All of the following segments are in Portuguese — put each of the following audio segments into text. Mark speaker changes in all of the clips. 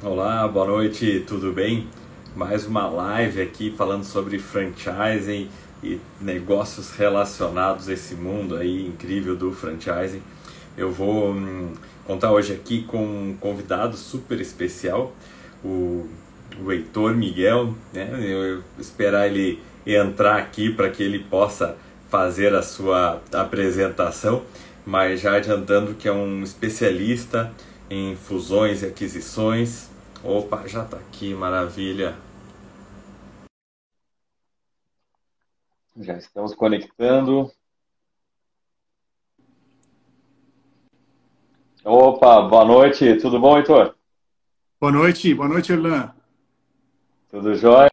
Speaker 1: Olá, boa noite, tudo bem? Mais uma live aqui falando sobre franchising e negócios relacionados a esse mundo aí incrível do franchising. Eu vou hum, contar hoje aqui com um convidado super especial, o, o Heitor Miguel, né? Eu esperar ele entrar aqui para que ele possa fazer a sua apresentação, mas já adiantando que é um especialista em fusões e aquisições. Opa, já está aqui, maravilha.
Speaker 2: Já estamos conectando. Opa, boa noite, tudo bom, Heitor?
Speaker 3: Boa noite, boa noite, Erlan.
Speaker 2: Tudo jóia?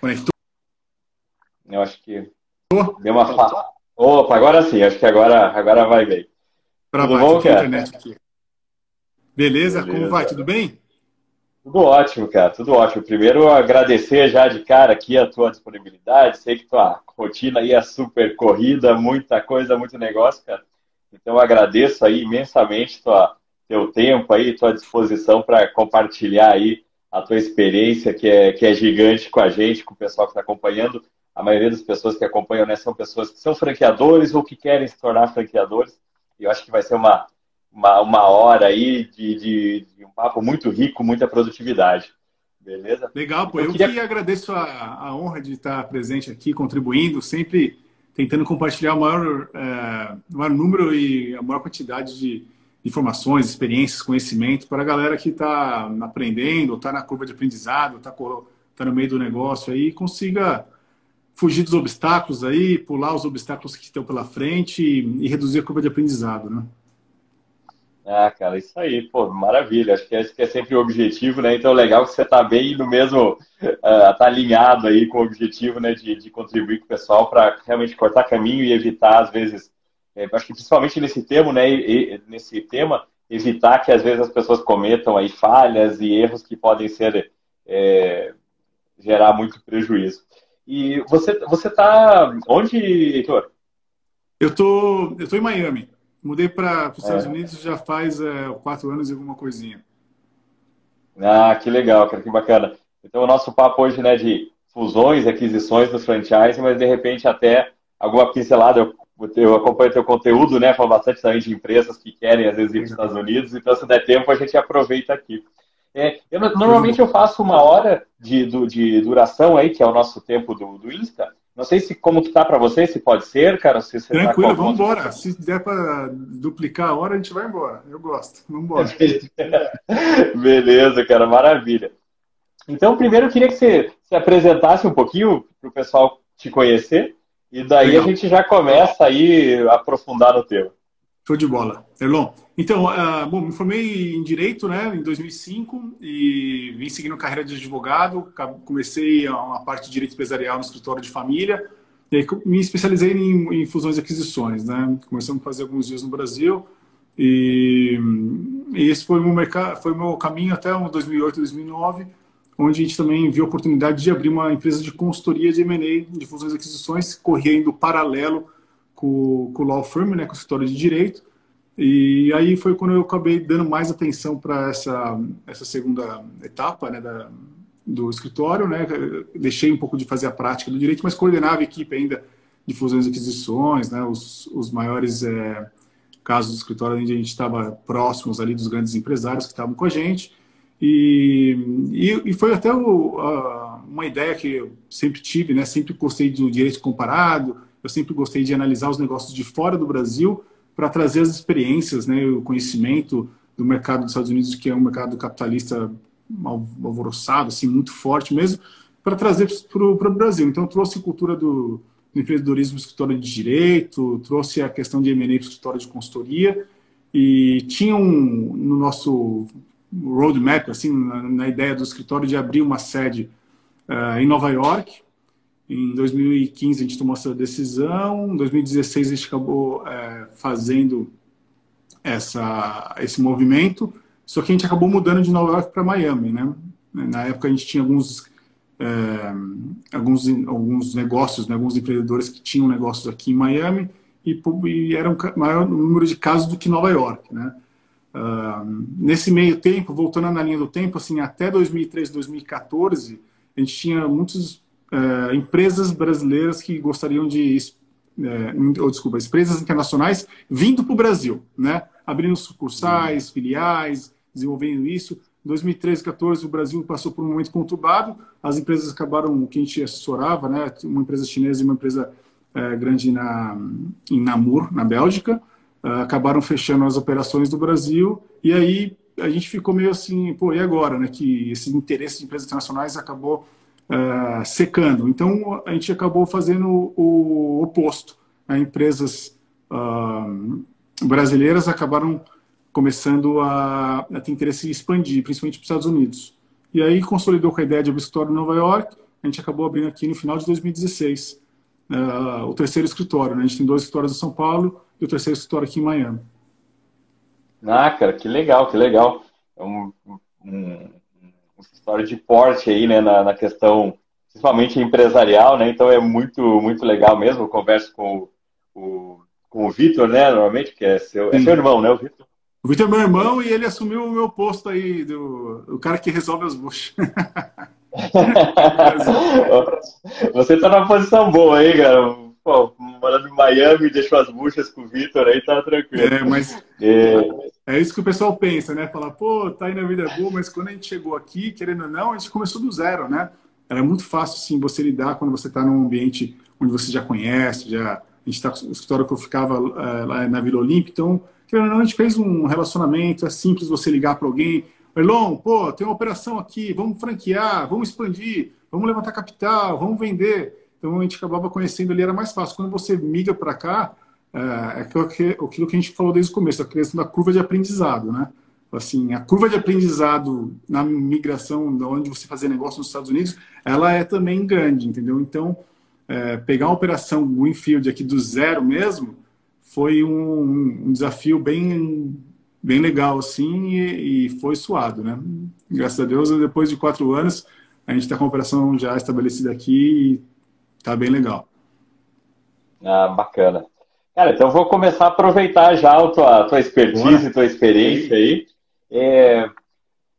Speaker 3: Conectou?
Speaker 2: Eu acho que deu uma falha. Opa, agora sim, acho que agora, agora vai bem.
Speaker 3: Pra Tudo bom, cara? Internet aqui. Beleza? Beleza? Como vai? Tudo bem?
Speaker 2: Tudo ótimo, cara, tudo ótimo. Primeiro, agradecer já de cara aqui a tua disponibilidade. Sei que tua rotina aí é super corrida, muita coisa, muito negócio, cara. Então, agradeço aí imensamente tua, teu tempo aí, tua disposição para compartilhar aí a tua experiência, que é, que é gigante com a gente, com o pessoal que está acompanhando. A maioria das pessoas que acompanham né, são pessoas que são franqueadores ou que querem se tornar franqueadores. E eu acho que vai ser uma, uma, uma hora aí de, de, de um papo muito rico, muita produtividade. Beleza?
Speaker 3: Legal, pô. Eu, eu queria... que agradeço a, a honra de estar presente aqui, contribuindo, sempre tentando compartilhar o maior, é, maior número e a maior quantidade de informações, experiências, conhecimento para a galera que está aprendendo, está na curva de aprendizado, está tá no meio do negócio aí, consiga fugir dos obstáculos aí, pular os obstáculos que estão pela frente e, e reduzir a curva de aprendizado, né?
Speaker 2: Ah, cara, isso aí, pô, maravilha. Acho que esse que é sempre o objetivo, né? Então, legal que você está bem no mesmo, uh, tá alinhado aí com o objetivo, né, de, de contribuir com o pessoal para realmente cortar caminho e evitar, às vezes, é, acho que principalmente nesse tema, né, e, nesse tema, evitar que às vezes as pessoas cometam aí falhas e erros que podem ser é, gerar muito prejuízo. E você você tá onde, Heitor?
Speaker 3: Eu tô eu tô em Miami. Mudei para os Estados é. Unidos já faz é, quatro anos e alguma coisinha.
Speaker 2: Ah, que legal, cara, que bacana. Então o nosso papo hoje, né, de fusões, aquisições do franchise, mas de repente até alguma pincelada. Eu eu acompanho teu conteúdo, né? Falo bastante também de empresas que querem, às vezes, ir para os Estados Unidos, então se der tempo a gente aproveita aqui. É, eu, normalmente eu faço uma hora de, de duração aí, que é o nosso tempo do, do Insta. Não sei se como que tá para você, se pode ser, cara. Se
Speaker 3: você tá Tranquilo, tá vamos embora. Se der para duplicar a hora, a gente vai embora. Eu gosto. Vamos embora.
Speaker 2: Beleza, cara, maravilha. Então, primeiro eu queria que você se apresentasse um pouquinho para o pessoal te conhecer. E daí Legal. a gente já começa aí a aprofundar no tema.
Speaker 3: Show de bola. Erlon, então, uh, bom, me formei em Direito né, em 2005 e vim seguindo carreira de advogado. Comecei uma parte de Direito Empresarial no escritório de família e aí me especializei em, em fusões e aquisições. Né? Começamos a fazer alguns dias no Brasil e, e esse foi o meu, meu caminho até 2008, 2009 onde a gente também viu a oportunidade de abrir uma empresa de consultoria de M&A, de fusões e aquisições, correndo paralelo com, com o law firm, né, com o escritório de direito. E aí foi quando eu acabei dando mais atenção para essa, essa segunda etapa né, da, do escritório. Né? Deixei um pouco de fazer a prática do direito, mas coordenava a equipe ainda de fusões e aquisições, né? os, os maiores é, casos do escritório onde a gente estava próximos ali dos grandes empresários que estavam com a gente. E, e, e foi até o, a, uma ideia que eu sempre tive, né? Sempre gostei do direito comparado, eu sempre gostei de analisar os negócios de fora do Brasil para trazer as experiências, né? O conhecimento do mercado dos Estados Unidos, que é um mercado capitalista alvoroçado, assim, muito forte mesmo, para trazer para o Brasil. Então, trouxe cultura do, do empreendedorismo no escritório de direito, trouxe a questão de M&A para escritório de consultoria, e tinha um, no nosso roadmap, assim, na, na, ideia do escritório de abrir uma sede uh, em Nova York. Em 2015 a gente tomou essa decisão, em 2016 a gente acabou uh, fazendo essa, esse movimento, só que a gente acabou mudando de Nova York para Miami, né? Na época a gente tinha alguns uh, alguns alguns negócios, né? alguns empreendedores que tinham negócios aqui em Miami e, e era um maior número de casos do que Nova York, né? Uh, nesse meio tempo, voltando na linha do tempo, assim, até 2013, 2014, a gente tinha muitas uh, empresas brasileiras que gostariam de, uh, ou, desculpa, empresas internacionais vindo para o Brasil, né? Abrindo sucursais, filiais, desenvolvendo isso. 2013, 2014, o Brasil passou por um momento conturbado. As empresas acabaram, que a gente assessorava, né? Uma empresa chinesa e uma empresa é, grande na, em Namur, na Bélgica, é, acabaram fechando as operações do Brasil. E aí a gente ficou meio assim, pô, e agora, né? Que esse interesse de empresas internacionais acabou é, secando. Então a gente acabou fazendo o oposto. Né? Empresas uh, brasileiras acabaram começando a, a ter interesse em expandir, principalmente para os Estados Unidos. E aí consolidou com a ideia de abrir escritório em Nova York, a gente acabou abrindo aqui no final de 2016 uh, eh, o terceiro escritório. Né? A gente tem dois escritórios em São Paulo e o terceiro escritório aqui em Miami.
Speaker 2: Ah, cara, que legal, que legal. É um, um, escritório de porte aí, né, na, na, questão, principalmente empresarial, né? Então é muito, muito legal mesmo. Eu converso com o, com o Vitor, né, normalmente, que é seu, é seu irmão, né, o Vitor?
Speaker 3: O Vitor é meu irmão e ele assumiu o meu posto aí, do, o cara que resolve as buchas.
Speaker 2: Você tá numa posição boa aí, cara. Pô, morando em Miami, deixou as buchas com o Vitor aí, tá tranquilo.
Speaker 3: É, mas é... é... isso que o pessoal pensa, né? Fala, pô, tá aí na vida boa, mas quando a gente chegou aqui, querendo ou não, a gente começou do zero, né? Era muito fácil, sim, você lidar quando você tá num ambiente onde você já conhece, já... A gente tá com o escritório que eu ficava é, lá na Vila Olímpia, então querendo ou não, a gente fez um relacionamento, é simples você ligar para alguém, Elon, pô, tem uma operação aqui, vamos franquear, vamos expandir, vamos levantar capital, vamos vender. Então a gente acabava conhecendo ali, era mais fácil. Quando você migra para cá, é, é aquilo que a gente falou desde o começo, a questão da curva de aprendizado, né? Assim, a curva de aprendizado na migração, onde você fazer negócio nos Estados Unidos, ela é também grande, entendeu? Então, é, pegar uma operação Greenfield aqui do zero mesmo, foi um, um desafio bem, bem legal, assim, e, e, foi suado, né? Graças a Deus, depois de quatro anos, a gente está com a operação já estabelecida aqui e está bem legal.
Speaker 2: Ah, bacana. Cara, então vou começar a aproveitar já a tua, tua expertise, Bora. tua experiência aí. É,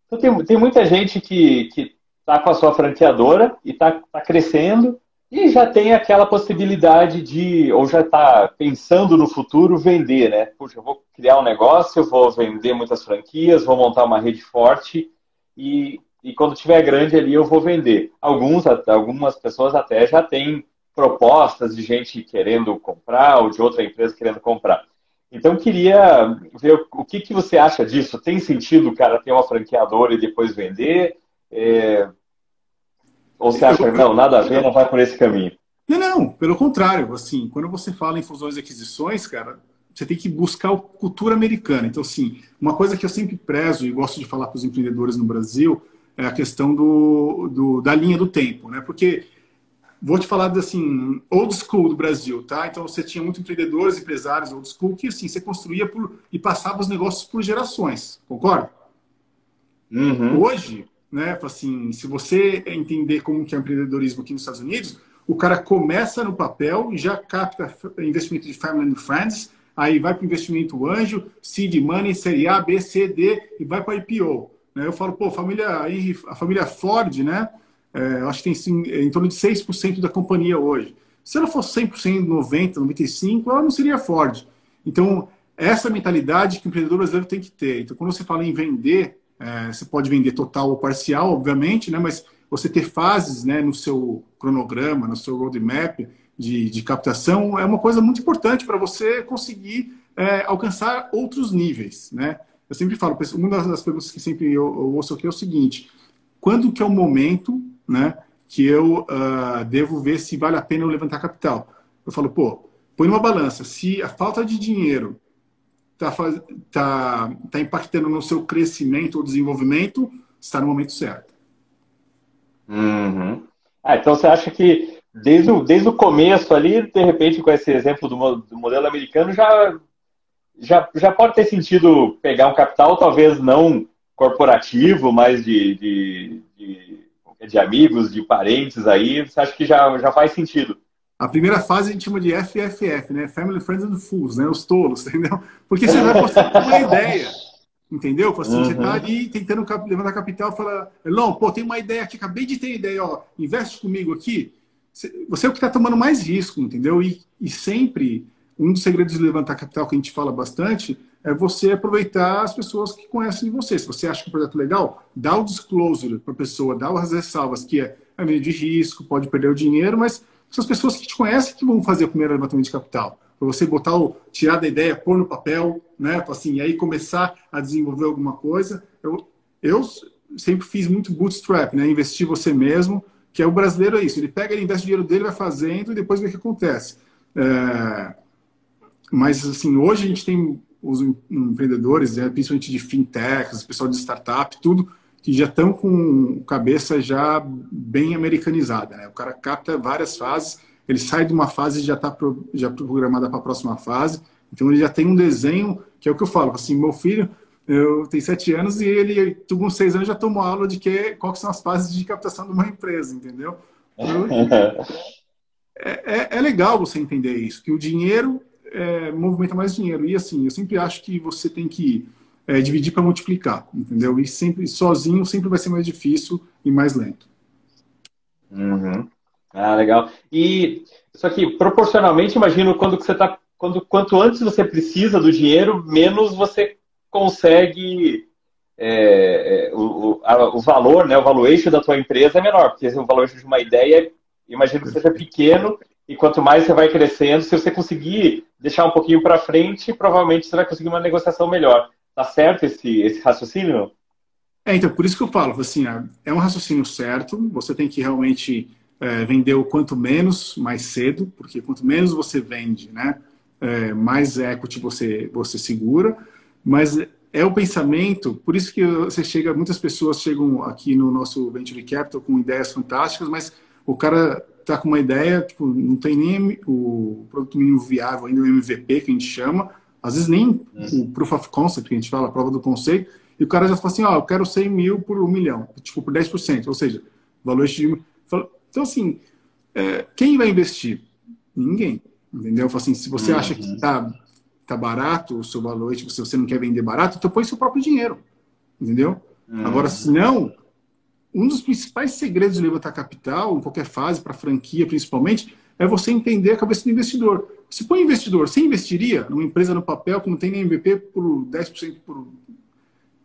Speaker 2: então tem, tem muita gente que está com a sua franqueadora e está tá crescendo, e já tem aquela possibilidade de, ou já está pensando no futuro, vender, né? Puxa, eu vou criar um negócio, eu vou vender muitas franquias, vou montar uma rede forte e, e quando tiver grande ali eu vou vender. Alguns, algumas pessoas até já têm propostas de gente querendo comprar ou de outra empresa querendo comprar. Então, queria ver o que, que você acha disso. Tem sentido o cara ter uma franqueadora e depois vender? É, ou você acha não, nada a ver, não vai por esse caminho?
Speaker 3: Não, não, pelo contrário. Assim, quando você fala em fusões e aquisições, cara, você tem que buscar a cultura americana. Então, assim, uma coisa que eu sempre prezo e gosto de falar para os empreendedores no Brasil é a questão do, do, da linha do tempo, né? Porque vou te falar assim, old school do Brasil, tá? Então você tinha muitos empreendedores, empresários old school que assim você construía por, e passava os negócios por gerações, concorda? Uhum. Hoje né? Assim, se você entender como que é o empreendedorismo aqui nos Estados Unidos, o cara começa no papel, já capta investimento de family and friends, aí vai para o investimento anjo, seed money, série A, B, C, D e vai para IPO. Né? Eu falo, pô, família, a família Ford, né? É, acho que tem em torno de 6% da companhia hoje. Se ela fosse 100%, 90%, 95%, ela não seria Ford. Então, essa mentalidade que o empreendedor brasileiro tem que ter. Então, quando você fala em vender, é, você pode vender total ou parcial, obviamente, né? mas você ter fases né, no seu cronograma, no seu roadmap de, de captação é uma coisa muito importante para você conseguir é, alcançar outros níveis. Né? Eu sempre falo, uma das perguntas que sempre eu, eu ouço aqui é o seguinte: quando que é o momento né, que eu uh, devo ver se vale a pena eu levantar capital? Eu falo, pô, põe numa balança. Se a falta de dinheiro está tá, tá impactando no seu crescimento ou desenvolvimento, está no momento certo.
Speaker 2: Uhum. Ah, então você acha que desde o, desde o começo ali, de repente, com esse exemplo do, do modelo americano, já, já, já pode ter sentido pegar um capital, talvez não corporativo, mas de, de, de, de amigos, de parentes aí, você acha que já, já faz sentido?
Speaker 3: A primeira fase a gente chama de FFF, né? Family, Friends and Fools, né? Os tolos, entendeu? Porque você vai mostrar uma ideia, entendeu? Assim, uhum. Você tá ali tentando levantar capital e fala, Elon, pô, tem uma ideia aqui, acabei de ter ideia, ó, investe comigo aqui. Você é o que está tomando mais risco, entendeu? E, e sempre, um dos segredos de levantar capital que a gente fala bastante é você aproveitar as pessoas que conhecem você. Se você acha o projeto é legal, dá o disclosure para a pessoa, dá as ressalvas, que é, é meio de risco, pode perder o dinheiro, mas são as pessoas que te conhecem que vão fazer o primeiro levantamento de capital. Para você botar o, tirar da ideia, pôr no papel, né? Assim, e aí começar a desenvolver alguma coisa. Eu, eu sempre fiz muito bootstrap, né? Investir você mesmo, que é o brasileiro é isso. Ele pega, ele investe o dinheiro dele, vai fazendo e depois vê o que acontece. É, mas, assim, hoje a gente tem os empreendedores, né, principalmente de fintechs, pessoal de startup, tudo, que já estão com cabeça já bem americanizada. Né? O cara capta várias fases, ele sai de uma fase e já está pro, já programada para a próxima fase. Então ele já tem um desenho, que é o que eu falo, assim, meu filho eu tenho sete anos e ele, com seis anos, já tomou aula de que, quais são as fases de captação de uma empresa, entendeu? Então, é, é, é legal você entender isso, que o dinheiro é, movimenta mais dinheiro. E assim, eu sempre acho que você tem que é, dividir para multiplicar, entendeu? E sempre sozinho sempre vai ser mais difícil e mais lento.
Speaker 2: Uhum. Ah, legal. E isso aqui, proporcionalmente, imagino quando você está, quando quanto antes você precisa do dinheiro, menos você consegue é, é o, a, o valor, né, o valuation da tua empresa é menor, porque o valuation de uma ideia, imagino que seja pequeno e quanto mais você vai crescendo, se você conseguir deixar um pouquinho para frente, provavelmente você vai conseguir uma negociação melhor. Tá certo esse, esse raciocínio?
Speaker 3: É, então, por isso que eu falo, assim, é um raciocínio certo, você tem que realmente é, vender o quanto menos, mais cedo, porque quanto menos você vende, né, é, mais equity você, você segura, mas é o pensamento, por isso que você chega, muitas pessoas chegam aqui no nosso Venture Capital com ideias fantásticas, mas o cara está com uma ideia, tipo, não tem nem o produto mínimo viável ainda, o MVP, que a gente chama, às vezes nem uhum. o Proof of Concept, que a gente fala, a prova do conceito, e o cara já fala assim, ó, oh, eu quero 100 mil por um milhão, tipo, por 10%, ou seja, valor estimado. Então, assim, é, quem vai investir? Ninguém, entendeu? Assim, se você uhum. acha que tá, tá barato o seu valor, se você não quer vender barato, então põe seu próprio dinheiro, entendeu? Uhum. Agora, se não, um dos principais segredos de levantar capital, em qualquer fase, para franquia principalmente, é você entender a cabeça do investidor. Se põe investidor, você investiria numa empresa no papel que não tem nem MVP por 10% por.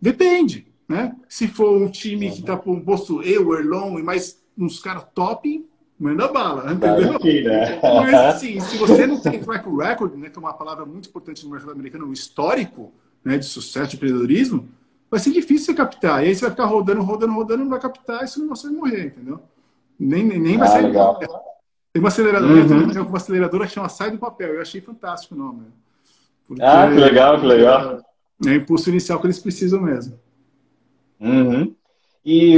Speaker 3: Depende. Né? Se for um time que está composto eu, Erlon e mais uns caras top, manda bala, entendeu? Aqui, né? Mas assim, se você não tem track record, né, que é uma palavra muito importante no mercado americano, histórico né, de sucesso de empreendedorismo, vai ser difícil você captar. E aí você vai ficar rodando, rodando, rodando, não vai captar, e você não vai morrer, entendeu? Nem, nem, nem vai ah, sair legal. do papel. Tem uma aceleradora, uhum. uma aceleradora que chama Sai do Papel. Eu achei fantástico o nome.
Speaker 2: ah, que legal, que legal.
Speaker 3: É o impulso inicial que eles precisam mesmo.
Speaker 2: Uhum. E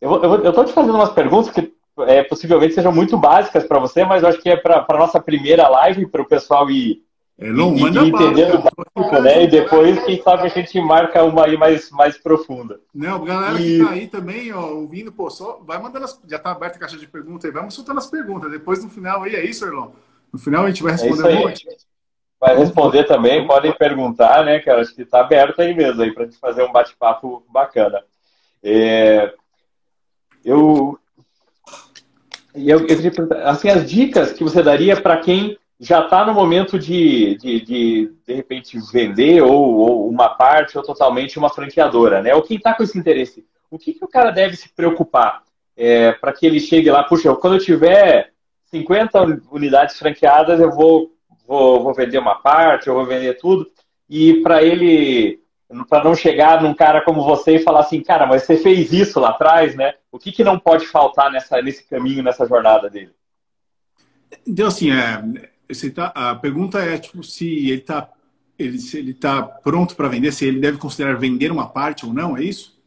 Speaker 2: eu estou te fazendo umas perguntas que é, possivelmente sejam muito básicas para você, mas eu acho que é para a nossa primeira live, para o pessoal ir é, não, e, manda entendendo o básico, né? E depois, quem sabe, a gente marca uma aí mais, mais profunda.
Speaker 3: Não, galera e... que tá aí também, ó, ouvindo, pô, só vai mandando as. Já tá aberta a caixa de perguntas aí, vamos soltando as perguntas. Depois, no final, aí é isso, Erlon. No final a gente vai responder é um monte.
Speaker 2: Vai responder também, podem perguntar, né, cara? Acho que tá aberto aí mesmo aí pra gente fazer um bate-papo bacana. É... Eu. Eu, eu assim, as dicas que você daria para quem já está no momento de, de, de, de repente, vender ou, ou, uma parte ou totalmente uma franqueadora, né? Ou quem está com esse interesse, o que, que o cara deve se preocupar é, para que ele chegue lá? Puxa, quando eu tiver 50 unidades franqueadas, eu vou, vou, vou vender uma parte, eu vou vender tudo. E para ele, para não chegar num cara como você e falar assim, cara, mas você fez isso lá atrás, né? O que, que não pode faltar nessa, nesse caminho, nessa jornada dele?
Speaker 3: Então, assim, é, tá, a pergunta é tipo se ele está ele, se ele tá pronto para vender, se ele deve considerar vender uma parte ou não, é isso?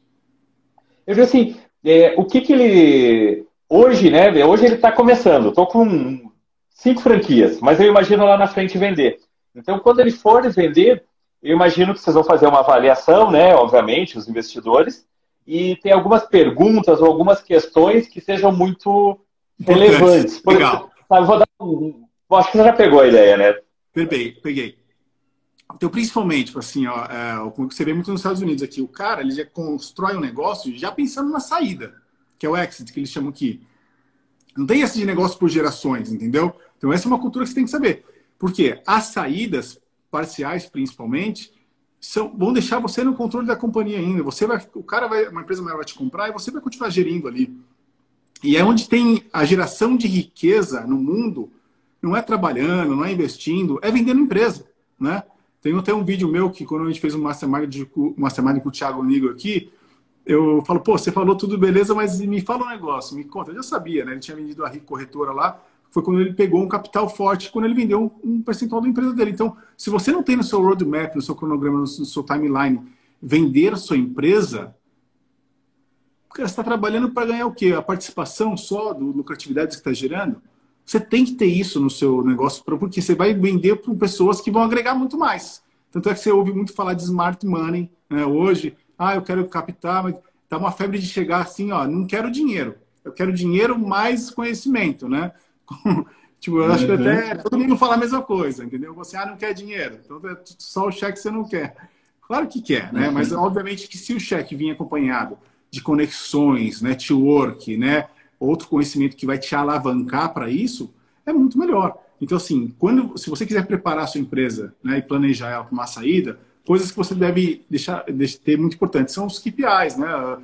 Speaker 2: Eu digo assim, é, o que que ele hoje, né? Hoje ele está começando. Estou com cinco franquias, mas eu imagino lá na frente vender. Então, quando ele for vender, eu imagino que vocês vão fazer uma avaliação, né? Obviamente, os investidores, e tem algumas perguntas ou algumas questões que sejam muito relevantes. Por, Legal. Tá, vou dar um... Acho que você já pegou a ideia, né?
Speaker 3: Peguei, peguei. Então, principalmente, tipo assim, ó, é, você vê muito nos Estados Unidos aqui, o cara ele já constrói um negócio já pensando na saída, que é o exit, que eles chamam aqui. Não tem esse de negócio por gerações, entendeu? Então, essa é uma cultura que você tem que saber. Porque as saídas, parciais principalmente, são, vão deixar você no controle da companhia ainda. Você vai, o cara vai, uma empresa maior vai te comprar e você vai continuar gerindo ali. E é onde tem a geração de riqueza no mundo, não é trabalhando, não é investindo, é vendendo empresa, né? Tem até um vídeo meu que quando a gente fez um mastermind, de, mastermind com o Thiago Nigo aqui, eu falo, pô, você falou tudo beleza, mas me fala um negócio, me conta. Eu já sabia, né? Ele tinha vendido a Rico Corretora lá, foi quando ele pegou um capital forte, quando ele vendeu um, percentual da empresa dele. Então, se você não tem no seu roadmap, no seu cronograma, no seu timeline, vender a sua empresa, você está trabalhando para ganhar o quê? A participação só do lucratividade que está gerando? Você tem que ter isso no seu negócio, porque você vai vender para pessoas que vão agregar muito mais. Tanto é que você ouve muito falar de smart money né? hoje. Ah, eu quero captar, mas tá uma febre de chegar assim, ó, não quero dinheiro. Eu quero dinheiro mais conhecimento, né? tipo, eu acho que até uhum. todo mundo fala a mesma coisa, entendeu? Você, ah, não quer dinheiro. Então, é só o cheque você não quer. Claro que quer, né? Uhum. Mas, obviamente, que se o cheque vinha acompanhado de conexões, network, né? Outro conhecimento que vai te alavancar para isso, é muito melhor. Então, assim, quando, se você quiser preparar a sua empresa né, e planejar ela para uma saída, coisas que você deve deixar ter muito importantes são os KPIs, né?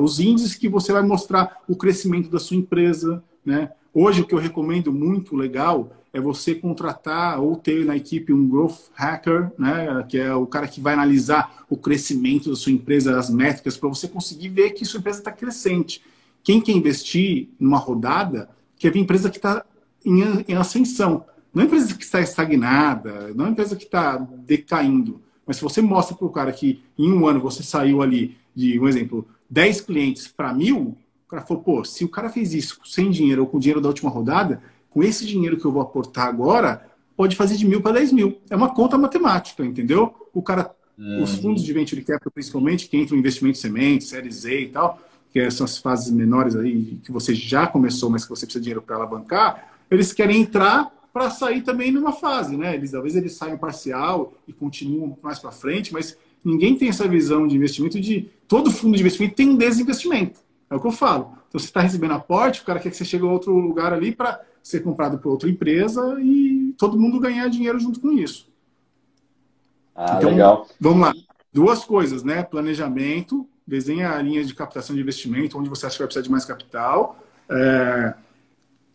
Speaker 3: os índices que você vai mostrar o crescimento da sua empresa. Né? Hoje, o que eu recomendo muito legal é você contratar ou ter na equipe um growth hacker, né? que é o cara que vai analisar o crescimento da sua empresa, as métricas, para você conseguir ver que sua empresa está crescente. Quem quer investir numa rodada quer ver empresa que está em, em, ascensão. Não é empresa que está estagnada, não é empresa que está decaindo. Mas se você mostra para o cara que em um ano você saiu ali de, um exemplo, 10 clientes para mil, o cara falou, pô, se o cara fez isso sem dinheiro ou com dinheiro da última rodada, com esse dinheiro que eu vou aportar agora, pode fazer de mil para 10 mil. É uma conta matemática, entendeu? O cara, uhum. os fundos de venture capital, principalmente, que entram em investimento semente, série Z e tal, que são as fases menores aí, que você já começou, mas que você precisa de dinheiro para alavancar, eles querem entrar para sair também numa fase, né? Eles, talvez eles saiam parcial e continuam mais para frente, mas ninguém tem essa visão de investimento de todo fundo de investimento tem um desinvestimento. É o que eu falo. Então você está recebendo aporte, o cara quer que você chegue a outro lugar ali para ser comprado por outra empresa e todo mundo ganhar dinheiro junto com isso.
Speaker 2: Ah, então, legal.
Speaker 3: Vamos lá. Duas coisas, né? Planejamento desenha a linha de captação de investimento, onde você acha que vai precisar de mais capital, é,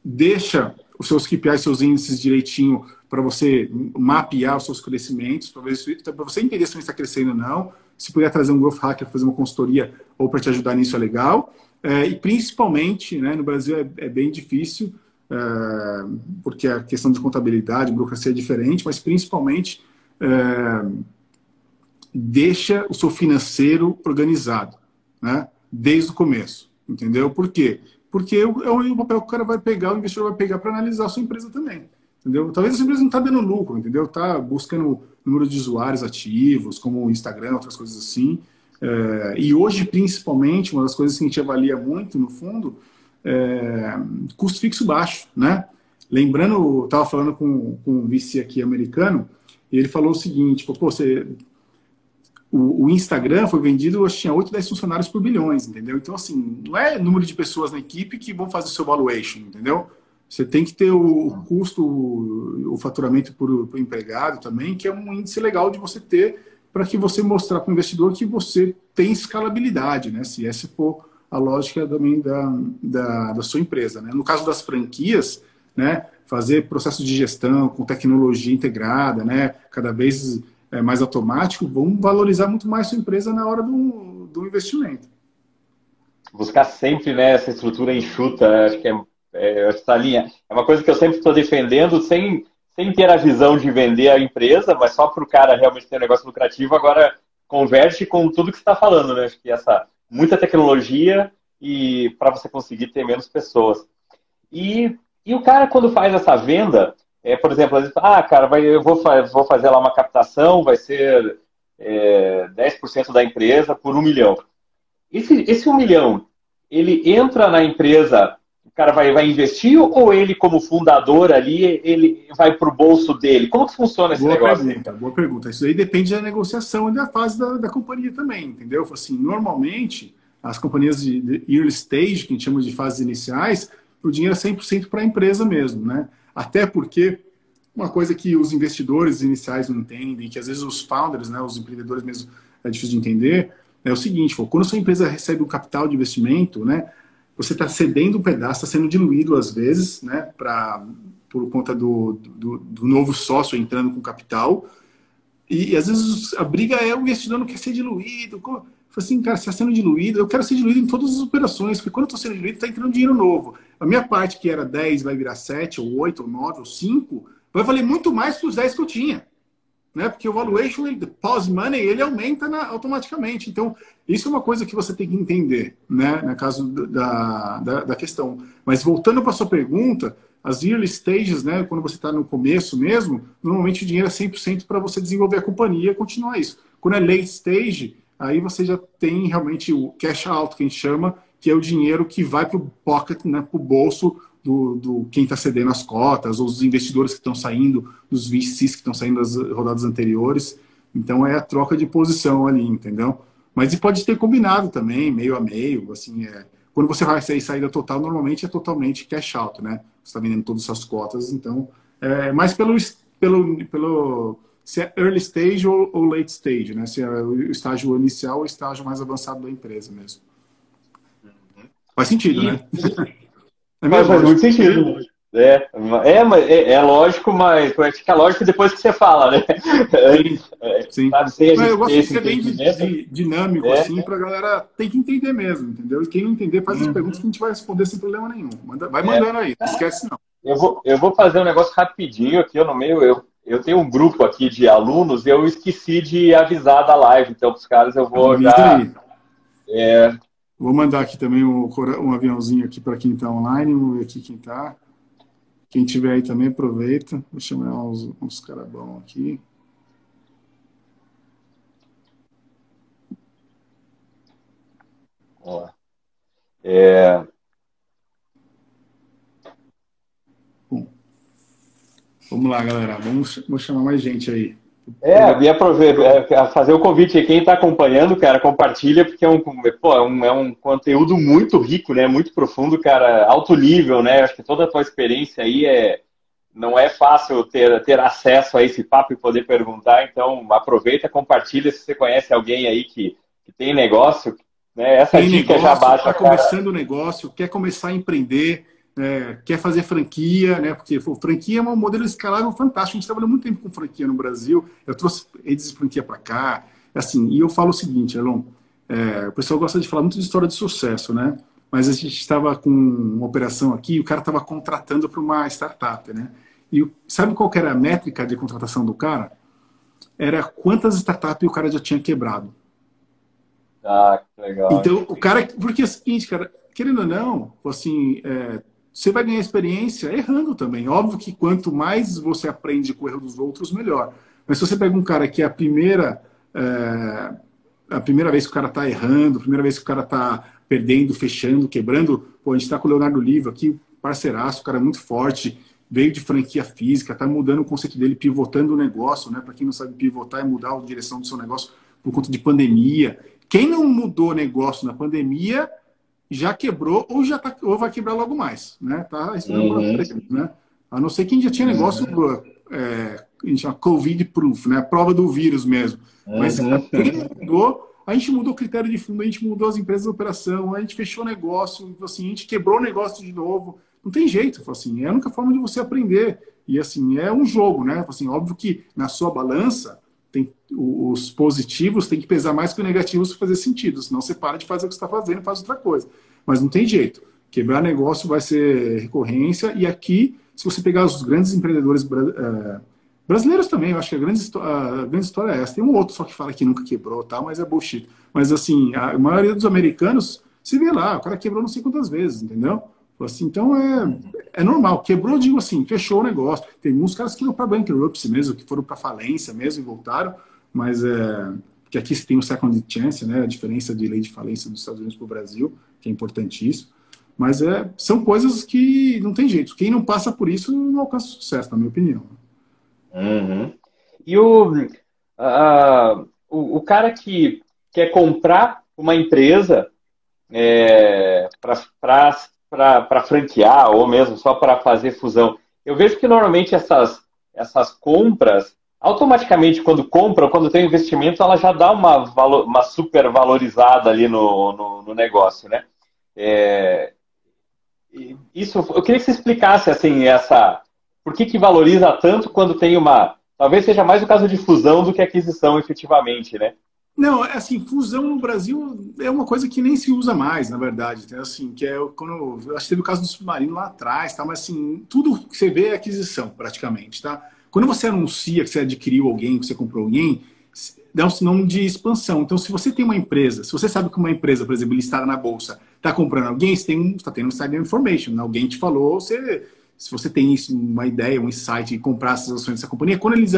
Speaker 3: deixa os seus KPIs, seus índices direitinho para você mapear os seus crescimentos, para você entender se você está crescendo ou não. Se puder trazer um growth hacker, fazer uma consultoria ou para te ajudar nisso é legal. É, e principalmente, né, no Brasil é, é bem difícil, é, porque a questão de contabilidade, burocracia é diferente, mas principalmente é, deixa o seu financeiro organizado, né? Desde o começo, entendeu? Por quê? Porque é o papel que o cara vai pegar, o investidor vai pegar para analisar a sua empresa também, entendeu? Talvez a empresa não está dando lucro, entendeu? Está buscando número de usuários ativos, como o Instagram, outras coisas assim. É, e hoje, principalmente, uma das coisas que a gente avalia muito, no fundo, é custo fixo baixo, né? Lembrando, estava falando com, com um vice aqui americano, e ele falou o seguinte, pô, você o, o, Instagram foi vendido, acho que tinha 8, 10 funcionários por bilhões, entendeu? Então, assim, não é número de pessoas na equipe que vão fazer o seu valuation, entendeu? Você tem que ter o, custo, o, o faturamento por, por, empregado também, que é um índice legal de você ter para que você mostrar para o investidor que você tem escalabilidade, né? Se essa for a lógica também da, da, da sua empresa, né? No caso das franquias, né? Fazer processos de gestão com tecnologia integrada, né? Cada vez é, mais automático, vão valorizar muito mais sua empresa na hora do, do investimento.
Speaker 2: Buscar sempre né, essa estrutura enxuta, acho que é, é essa linha. É uma coisa que eu sempre estou defendendo, sem, sem ter a visão de vender a empresa, mas só para o cara realmente ter um negócio lucrativo, agora converte com tudo que você está falando, né? Acho que essa muita tecnologia e para você conseguir ter menos pessoas. E, e o cara, quando faz essa venda, é, por exemplo, vezes, ah, cara, vai, eu vou, vou fazer lá uma captação, vai ser é, 10% da empresa por um milhão. Esse, esse um milhão, ele entra na empresa o cara vai, vai investir ou ele, como fundador ali, ele vai para o bolso dele? Como que funciona esse
Speaker 3: boa
Speaker 2: negócio?
Speaker 3: Pergunta, boa pergunta. Isso aí depende da negociação e da fase da, da companhia também, entendeu? Assim, normalmente, as companhias de, de early stage, que a gente chama de fases iniciais, o dinheiro é 100% para a empresa mesmo, né? Até porque uma coisa que os investidores iniciais não entendem, que às vezes os founders, né, os empreendedores mesmo, é difícil de entender, é o seguinte, quando a sua empresa recebe um capital de investimento, né, você está cedendo um pedaço, está sendo diluído às vezes, né, pra, por conta do, do, do novo sócio entrando com capital, e, e, às vezes a briga é o investidor não quer ser diluído. Assim, cara, está sendo diluído, eu quero ser diluído em todas as operações, porque quando eu estou sendo diluído, está entrando dinheiro novo. A minha parte, que era 10, vai virar 7, ou 8, ou 9, ou 5, vai valer muito mais que os 10 que eu tinha. Né? Porque o valuation, pós-money, ele aumenta na, automaticamente. Então, isso é uma coisa que você tem que entender, né? No caso da, da, da questão. Mas voltando para a sua pergunta, as early stages, né? Quando você está no começo mesmo, normalmente o dinheiro é 100% para você desenvolver a companhia e continuar isso. Quando é late stage, aí você já tem realmente o cash out, que a gente chama, que é o dinheiro que vai para o pocket, né? Para o bolso do, do quem está cedendo as cotas, ou os investidores que estão saindo, dos VCs que estão saindo das rodadas anteriores. Então é a troca de posição ali, entendeu? Mas e pode ter combinado também, meio a meio, assim, é... quando você vai sair saída total, normalmente é totalmente cash out, né? Você está vendendo todas as suas cotas, então é mais pelo, pelo, pelo se é early stage ou, ou late stage, né? Se é o estágio inicial ou o estágio mais avançado da empresa mesmo. Faz sentido, e... né?
Speaker 2: É faz, muito sentido. É, é, é, é lógico, mas fica lógico depois que você fala, né?
Speaker 3: Sim. Sabe, eu gosto de ser bem de, dinâmico, é. assim, pra galera tem que entender mesmo, entendeu? E quem não entender, faz as uhum. perguntas que a gente vai responder sem problema nenhum. Manda, vai é. mandando aí, não esquece não.
Speaker 2: Eu vou, eu vou fazer um negócio rapidinho aqui, no meio, eu, eu tenho um grupo aqui de alunos e eu esqueci de avisar da live, então os caras eu vou já...
Speaker 3: É, Vou mandar aqui também um, um aviãozinho aqui para quem está online. Vamos ver aqui quem está. Quem tiver aí também, aproveita. Vou chamar uns, uns caras bons aqui.
Speaker 2: Ó. É...
Speaker 3: vamos lá, galera. Vamos, vamos chamar mais gente aí.
Speaker 2: É, ia é, fazer o convite aí. Quem está acompanhando, cara, compartilha, porque é um, pô, é, um, é um conteúdo muito rico, né? Muito profundo, cara, alto nível, né? Acho que toda a tua experiência aí é. Não é fácil ter, ter acesso a esse papo e poder perguntar, então aproveita, compartilha se você conhece alguém aí que, que tem negócio, né? Essa tem dica negócio, já baixa.
Speaker 3: Está começando o negócio, quer começar a empreender, é, quer fazer franquia, né? Porque pô, franquia é um modelo escalável fantástico. A gente trabalhou muito tempo com franquia no Brasil. Eu trouxe redes de franquia para cá. Assim, e eu falo o seguinte, Elon, é, o pessoal gosta de falar muito de história de sucesso, né? Mas a gente estava com uma operação aqui e o cara estava contratando para uma startup, né? E sabe qual era a métrica de contratação do cara? Era quantas startups o cara já tinha quebrado.
Speaker 2: Ah, que legal.
Speaker 3: Então, o cara. Porque é o seguinte, cara, querendo ou não, assim, é, você vai ganhar experiência errando também. Óbvio que quanto mais você aprende com o erro dos outros, melhor. Mas se você pega um cara que é a primeira, é, a primeira vez que o cara está errando, a primeira vez que o cara está perdendo, fechando, quebrando, pô, a gente está com o Leonardo Liva aqui, parceiraço, cara muito forte, veio de franquia física, está mudando o conceito dele, pivotando o negócio, né? Para quem não sabe pivotar é mudar a direção do seu negócio por conta de pandemia. Quem não mudou negócio na pandemia já quebrou ou já tá, ou vai quebrar logo mais, né? Tá esperando uhum. né? A não ser quem já tinha negócio, uhum. é, a gente chama COVID proof, né? Prova do vírus mesmo. Uhum. Mas mudou, a gente mudou o critério de fundo, a gente mudou as empresas de operação, a gente fechou o negócio, assim, a gente quebrou o negócio de novo. Não tem jeito, assim, é a única forma de você aprender. E assim, é um jogo, né? Assim, óbvio que na sua balança os positivos têm que pesar mais que os negativos para fazer sentido, senão você para de fazer o que está fazendo e faz outra coisa. Mas não tem jeito. Quebrar negócio vai ser recorrência, e aqui, se você pegar os grandes empreendedores é, brasileiros também, eu acho que a grande, a grande história é essa. Tem um outro só que fala que nunca quebrou, tá? mas é bullshit. Mas assim, a maioria dos americanos, se vê lá, o cara quebrou não sei quantas vezes, entendeu? Assim, então é, é normal. Quebrou, digo assim, fechou o negócio. Tem alguns caras que iam para bankruptcy mesmo, que foram para falência mesmo e voltaram, mas é. Porque aqui tem o second chance, né? A diferença de lei de falência dos Estados Unidos para o Brasil, que é importantíssimo. Mas é, são coisas que não tem jeito. Quem não passa por isso não alcança sucesso, na minha opinião.
Speaker 2: Uhum. E o, uh, o, o, cara que quer comprar uma empresa é, para franquear ou mesmo só para fazer fusão, eu vejo que normalmente essas, essas compras, automaticamente quando compra, quando tem investimento, ela já dá uma, valor, uma super valorizada ali no, no, no negócio, né? É, isso, eu queria que você explicasse assim essa, por que, que valoriza tanto quando tem uma, talvez seja mais o caso de fusão do que aquisição efetivamente, né?
Speaker 3: Não, é assim, fusão no Brasil é uma coisa que nem se usa mais, na verdade. Assim, que é quando acho que teve o caso do submarino lá atrás, tá? Mas assim, tudo que você vê é aquisição, praticamente, tá? Quando você anuncia que você adquiriu alguém, que você comprou alguém, dá um sinônimo de expansão. Então, se você tem uma empresa, se você sabe que uma empresa, por exemplo, listada na bolsa, está comprando alguém, você está tendo um insider information. Alguém te falou, você, se você tem isso, uma ideia, um insight de comprar essas ações dessa companhia, quando eles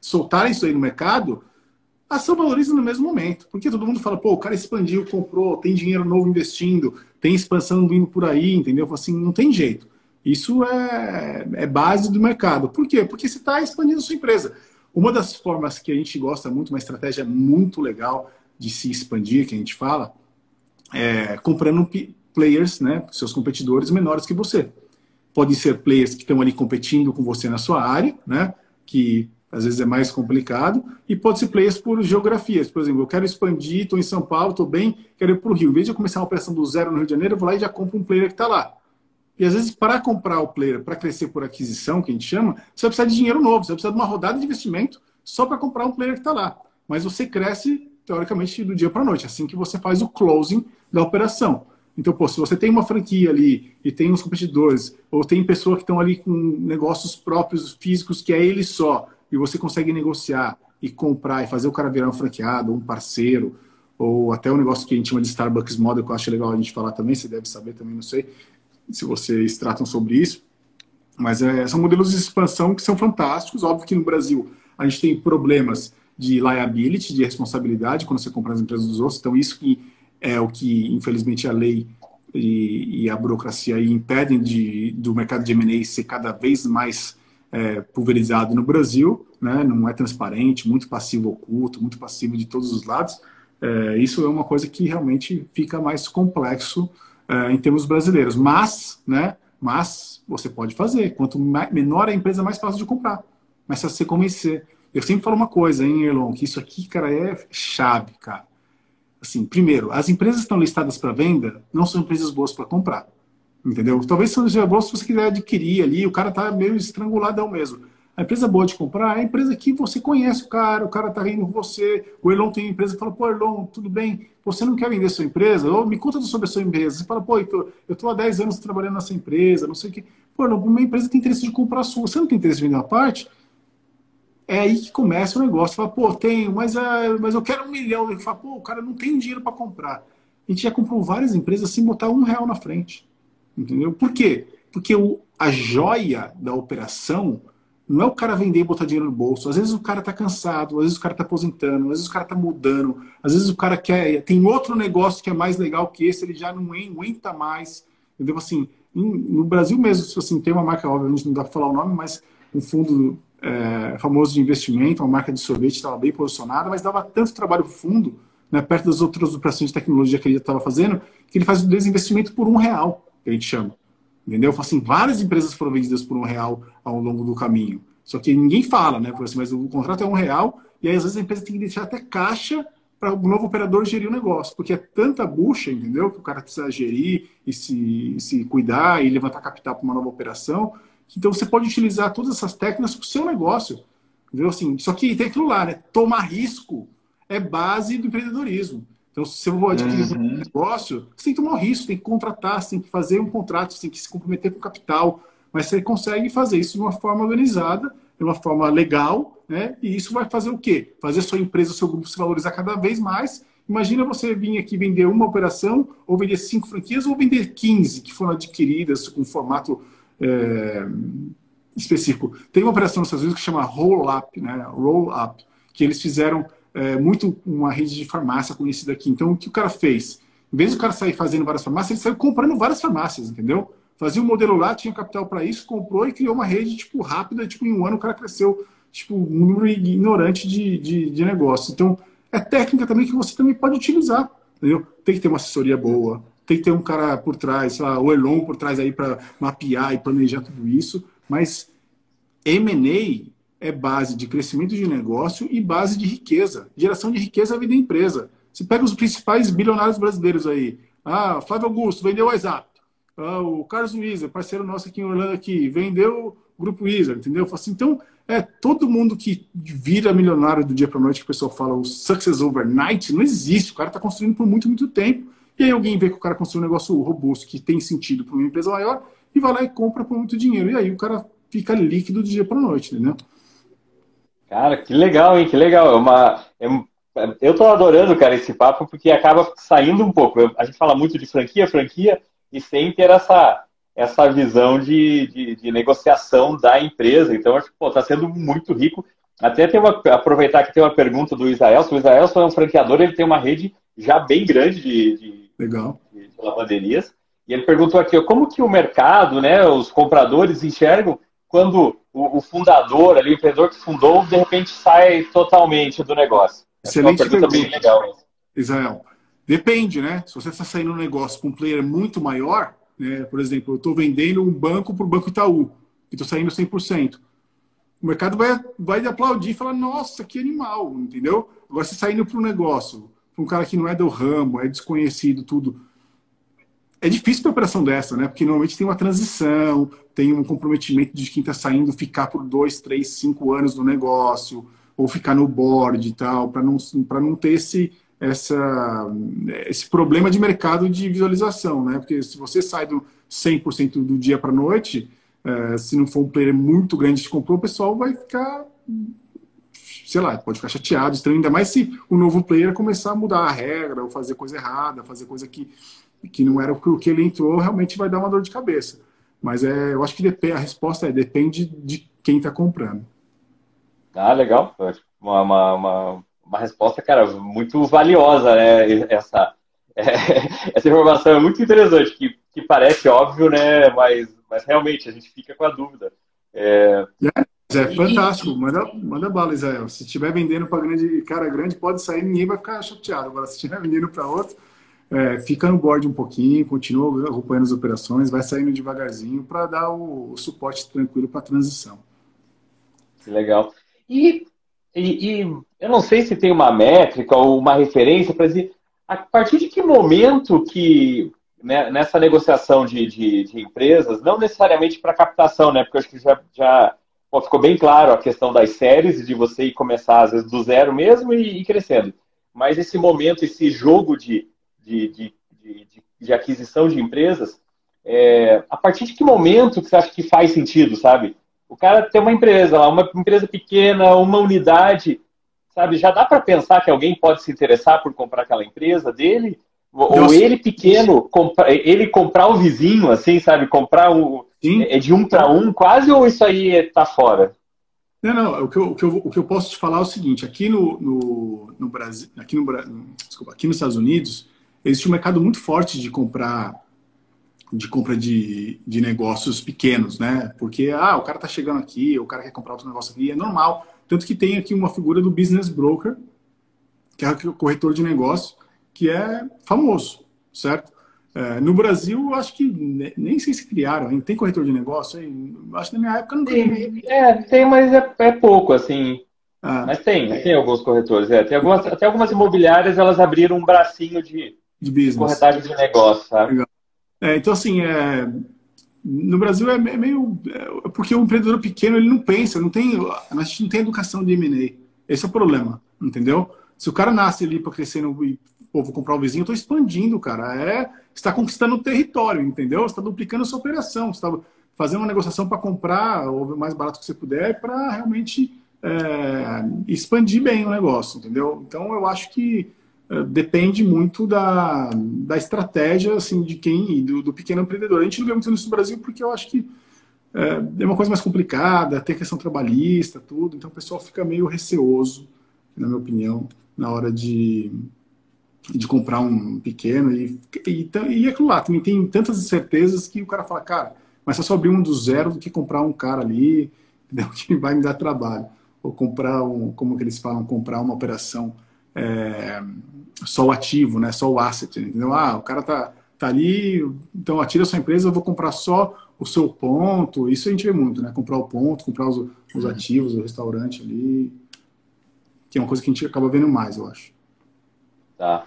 Speaker 3: soltarem isso aí no mercado, a ação valoriza no mesmo momento. Porque todo mundo fala, pô, o cara expandiu, comprou, tem dinheiro novo investindo, tem expansão vindo por aí, entendeu? Assim, não tem jeito. Isso é, é base do mercado. Por quê? Porque você está expandindo sua empresa. Uma das formas que a gente gosta muito, uma estratégia muito legal de se expandir, que a gente fala, é comprando players, né, seus competidores menores que você. Podem ser players que estão ali competindo com você na sua área, né, que às vezes é mais complicado, e pode ser players por geografias. Por exemplo, eu quero expandir, estou em São Paulo, estou bem, quero ir para o Rio. Em vez de eu começar uma operação do zero no Rio de Janeiro, eu vou lá e já compro um player que está lá. E às vezes, para comprar o player, para crescer por aquisição, que a gente chama, você vai precisar de dinheiro novo, você vai precisar de uma rodada de investimento só para comprar um player que está lá. Mas você cresce, teoricamente, do dia para a noite, assim que você faz o closing da operação. Então, pô, se você tem uma franquia ali e tem uns competidores, ou tem pessoas que estão ali com negócios próprios, físicos, que é ele só, e você consegue negociar e comprar e fazer o cara virar um franqueado, um parceiro, ou até o um negócio que a gente chama de Starbucks Model, que eu acho legal a gente falar também, você deve saber também, não sei se vocês tratam sobre isso. Mas é, são modelos de expansão que são fantásticos. Óbvio que no Brasil a gente tem problemas de liability, de responsabilidade, quando você compra as empresas dos outros. Então, isso que é o que, infelizmente, a lei e, e a burocracia impedem de, do mercado de M&A ser cada vez mais é, pulverizado no Brasil. Né? Não é transparente, muito passivo oculto, muito passivo de todos os lados. É, isso é uma coisa que realmente fica mais complexo uh, em termos brasileiros. Mas, né, mas você pode fazer. Quanto menor a empresa, mais fácil de comprar. Mas se você convencer. Eu sempre falo uma coisa, hein, Erlon, que isso aqui, cara, é chave, cara. Assim, primeiro, as empresas que estão listadas para venda não são empresas boas para comprar. Entendeu? Talvez seja boa se você quiser adquirir ali, o cara tá meio estranguladão mesmo. A empresa boa de comprar é a empresa que você conhece o cara, o cara tá rindo com você. O Elon tem empresa e fala, pô, Elon, tudo bem? Você não quer vender sua empresa? Ou me conta sobre a sua empresa. Você fala, pô, eu tô há 10 anos trabalhando nessa empresa, não sei o quê. Pô, Elon, uma empresa tem interesse de comprar a sua. Você não tem interesse de vender uma parte? É aí que começa o negócio. Você fala, pô, tenho, mas, uh, mas eu quero um milhão. Ele fala, pô, o cara não tem dinheiro para comprar. A gente já comprou várias empresas sem botar um real na frente. Entendeu? Por quê? Porque o, a joia da operação não é o cara vender e botar dinheiro no bolso. Às vezes o cara tá cansado, às vezes o cara tá aposentando, às vezes o cara tá mudando, às vezes o cara quer. Tem outro negócio que é mais legal que esse, ele já não aguenta mais. Entendeu? Assim, no Brasil mesmo, assim, tem uma marca, obviamente não dá para falar o nome, mas um fundo é, famoso de investimento, uma marca de sorvete, estava bem posicionada, mas dava tanto trabalho pro fundo, né, perto das outras operações de tecnologia que ele estava fazendo, que ele faz o desinvestimento por um real, que a gente chama. Entendeu? Assim, várias empresas foram vendidas por um real ao longo do caminho. Só que ninguém fala, né? Assim, mas o contrato é um real e aí às vezes a empresa tem que deixar até caixa para o novo operador gerir o negócio, porque é tanta bucha, entendeu? Que o cara precisa gerir e se, se cuidar e levantar capital para uma nova operação. Então você pode utilizar todas essas técnicas para o seu negócio. Entendeu? Assim, só que tem aquilo lá, né? Tomar risco é base do empreendedorismo. Então, se eu vou adquirir uhum. um negócio, você tem que tomar um risco, tem que contratar, você tem que fazer um contrato, você tem que se comprometer com o capital. Mas você consegue fazer isso de uma forma organizada, de uma forma legal, né? E isso vai fazer o quê? Fazer sua empresa, seu grupo se valorizar cada vez mais. Imagina você vir aqui vender uma operação, ou vender cinco franquias, ou vender 15 que foram adquiridas com formato é, específico. Tem uma operação nos Estados Unidos que chama Roll Up, né? Roll Up, que eles fizeram é, muito uma rede de farmácia conhecida aqui. Então, o que o cara fez? Em vez do cara sair fazendo várias farmácias, ele saiu comprando várias farmácias, entendeu? Fazia um modelo lá, tinha capital para isso, comprou e criou uma rede, tipo, rápida, tipo, em um ano o cara cresceu, tipo, um número ignorante de, de, de negócio. Então, é técnica também que você também pode utilizar, entendeu? Tem que ter uma assessoria boa, tem que ter um cara por trás, sei lá, o Elon por trás aí para mapear e planejar tudo isso, mas M&A é base de crescimento de negócio e base de riqueza. Geração de riqueza vida da empresa. Você pega os principais bilionários brasileiros aí. Ah, Flávio Augusto vendeu o WhatsApp. Ah, o Carlos Wieser, parceiro nosso aqui em Orlando, aqui, vendeu o Grupo Wieser, entendeu? Assim, então, é todo mundo que vira milionário do dia para noite, que o pessoal fala o success overnight, não existe. O cara está construindo por muito, muito tempo. E aí alguém vê que o cara construiu um negócio robusto, que tem sentido para uma empresa maior, e vai lá e compra por muito dinheiro. E aí o cara fica líquido do dia para noite, entendeu?
Speaker 2: Cara, que legal, hein? Que legal. É uma, é, eu tô adorando, cara, esse papo, porque acaba saindo um pouco. A gente fala muito de franquia, franquia, e sem ter essa, essa visão de, de, de negociação da empresa. Então, acho que está sendo muito rico. Até tem uma, aproveitar que tem uma pergunta do Israel. O Israel é um franqueador, ele tem uma rede já bem grande de, de,
Speaker 3: Legal.
Speaker 2: de, de lavanderias. E ele perguntou aqui, como que o mercado, né, os compradores enxergam quando o, fundador, ali, o empreendedor que fundou, de repente sai totalmente do negócio?
Speaker 3: Excelente é pergunta. Bem legal. Israel. Depende, né? Se você está saindo um negócio com um player muito maior, né? por exemplo, eu estou vendendo um banco para o Banco Itaú e estou saindo 100%. O mercado vai, vai aplaudir e falar, nossa, que animal, entendeu? Agora você saindo para um negócio, para um cara que não é do ramo, é desconhecido, tudo. É difícil uma operação dessa, né? Porque normalmente tem uma transição, tem um comprometimento de quem está saindo ficar por dois, três, cinco anos no negócio ou ficar no board e tal, para não, não ter esse, essa, esse problema de mercado de visualização, né? Porque se você sai do 100% do dia para a noite, é, se não for um player muito grande que comprou, o pessoal vai ficar, sei lá, pode ficar chateado, estranho, ainda mais se o novo player começar a mudar a regra, ou fazer coisa errada, fazer coisa que, que não era o que ele entrou, realmente vai dar uma dor de cabeça. Mas é, eu acho que a resposta é depende de quem está comprando.
Speaker 2: Ah, legal. Uma, uma, uma, uma, resposta, cara, muito valiosa, né? Essa, é, essa informação é muito interessante, que, que parece óbvio, né? Mas, mas realmente a gente fica com a dúvida.
Speaker 3: É, é, é fantástico. Manda, manda bala, Israel. Se estiver vendendo para grande, cara grande, pode sair, ninguém vai ficar chateado. Agora, se estiver vendendo para outro, é, fica no board um pouquinho, continua acompanhando as operações, vai saindo devagarzinho para dar o, o suporte tranquilo para a transição.
Speaker 2: Legal. E, e, e, eu não sei se tem uma métrica ou uma referência para dizer a partir de que momento que né, nessa negociação de, de, de, empresas, não necessariamente para captação, né? Porque eu acho que já, já ficou bem claro a questão das séries, de você ir começar às vezes do zero mesmo e, e crescendo. Mas esse momento, esse jogo de, de, de, de aquisição de empresas, é, a partir de que momento que você acha que faz sentido, sabe? O cara tem uma empresa lá, uma empresa pequena, uma unidade, sabe? Já dá para pensar que alguém pode se interessar por comprar aquela empresa dele? Nossa. Ou ele pequeno, compra, ele comprar o vizinho, assim, sabe? Comprar um, é de um para um, quase, ou isso aí está fora?
Speaker 3: Não, não. O que, eu, o, que eu, o que eu posso te falar é o seguinte: aqui no, no, no Brasil, aqui no, desculpa, aqui nos Estados Unidos, existe um mercado muito forte de comprar de compra de, de negócios pequenos, né? Porque, ah, o cara tá chegando aqui, o cara quer comprar outro negócio aqui, é normal. Tanto que tem aqui uma figura do business broker, que é o corretor de negócio, que é famoso, certo? É, no Brasil, acho que nem sei se criaram, hein? tem corretor de negócio? Hein? Acho que na minha época não
Speaker 2: tem. É, tem, mas é, é pouco, assim. Ah. Mas tem, tem alguns corretores. É. Tem algumas, até algumas imobiliárias, elas abriram um bracinho de, de, business. de corretagem de negócio, sabe? Legal.
Speaker 3: É, então, assim, é, no Brasil é, é meio. É, porque o empreendedor pequeno ele não pensa, não tem, a gente não tem educação de M&A. Esse é o problema, entendeu? Se o cara nasce ali para crescer no. Pô, vou comprar o um vizinho, eu estou expandindo, cara. É, está conquistando o território, entendeu? Está duplicando a sua operação. Está fazendo uma negociação para comprar o mais barato que você puder para realmente é, expandir bem o negócio, entendeu? Então, eu acho que depende muito da, da estratégia assim, de quem, do, do pequeno empreendedor. A gente não vê muito isso no Brasil porque eu acho que é, é uma coisa mais complicada, tem questão trabalhista, tudo, então o pessoal fica meio receoso, na minha opinião, na hora de, de comprar um pequeno e, e, e aquilo lá, também tem tantas incertezas que o cara fala, cara, mas é só abrir um do zero do que comprar um cara ali, entendeu? que vai me dar trabalho. Ou comprar um, como que eles falam, comprar uma operação é, só o ativo, né? Só o asset, entendeu? Ah, o cara tá, tá ali, então atira a sua empresa, eu vou comprar só o seu ponto. Isso a gente vê muito, né? Comprar o ponto, comprar os, os uhum. ativos, o restaurante ali. Que é uma coisa que a gente acaba vendo mais, eu acho.
Speaker 2: Tá.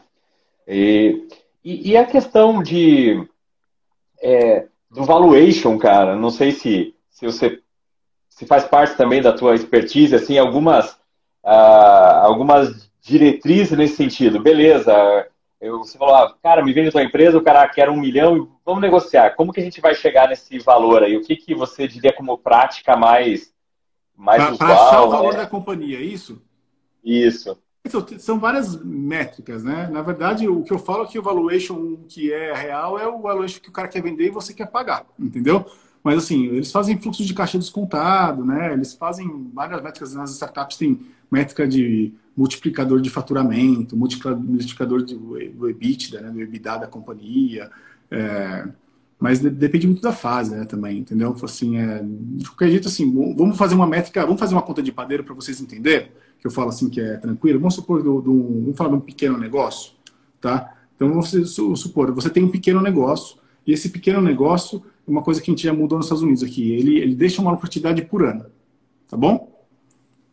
Speaker 2: E, e, e a questão de é, do valuation, cara, não sei se, se você se faz parte também da tua expertise, assim, algumas, uh, algumas diretrizes nesse sentido. Beleza, eu, você falou, ah, cara, me vende tua empresa, o cara quer um milhão, vamos negociar. Como que a gente vai chegar nesse valor aí? O que, que você diria como prática mais, mais
Speaker 3: pra, usual? Para achar o valor né? da companhia, é isso?
Speaker 2: Isso.
Speaker 3: Então, são várias métricas, né? Na verdade, o que eu falo é que o valuation que é real é o valuation que o cara quer vender e você quer pagar, entendeu? Mas assim, eles fazem fluxo de caixa descontado, né? Eles fazem várias métricas nas startups, tem métrica de multiplicador de faturamento, multiplicador de, do EBITDA, né? do EBITDA da companhia. É, mas depende muito da fase, né, também, entendeu? Assim, é, de qualquer jeito, assim, vamos fazer uma métrica, vamos fazer uma conta de padeiro para vocês entenderem que eu falo assim que é tranquilo, vamos supor, do, do, vamos falar de um pequeno negócio, tá? Então, vamos supor, você tem um pequeno negócio, e esse pequeno negócio é uma coisa que a gente já mudou nos Estados Unidos aqui, ele, ele deixa uma lucratividade por ano, tá bom?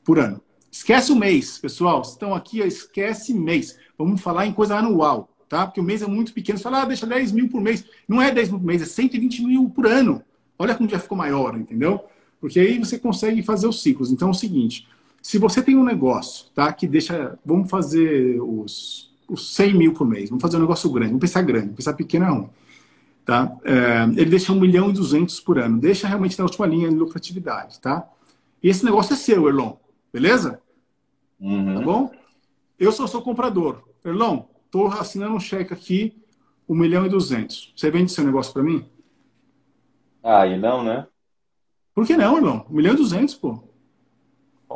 Speaker 3: Por ano. Esquece o mês, pessoal, estão aqui, esquece mês. Vamos falar em coisa anual, tá? Porque o mês é muito pequeno, você fala, ah, deixa 10 mil por mês. Não é 10 mil por mês, é 120 mil por ano. Olha como já ficou maior, entendeu? Porque aí você consegue fazer os ciclos. Então é o seguinte, se você tem um negócio, tá? Que deixa. Vamos fazer os, os 100 mil por mês. Vamos fazer um negócio grande. Vamos pensar grande. Vamos pensar pequeno é um. Tá? É, ele deixa 1 milhão e 200 por ano. Deixa realmente na última linha de lucratividade, tá? E esse negócio é seu, Erlon. Beleza? Uhum. Tá bom? Eu sou seu comprador. Erlon, tô assinando um cheque aqui, 1 milhão e 200. Você vende seu negócio para mim?
Speaker 2: Ah, e não, né?
Speaker 3: Por que não, Erlon? 1 milhão e 200, pô.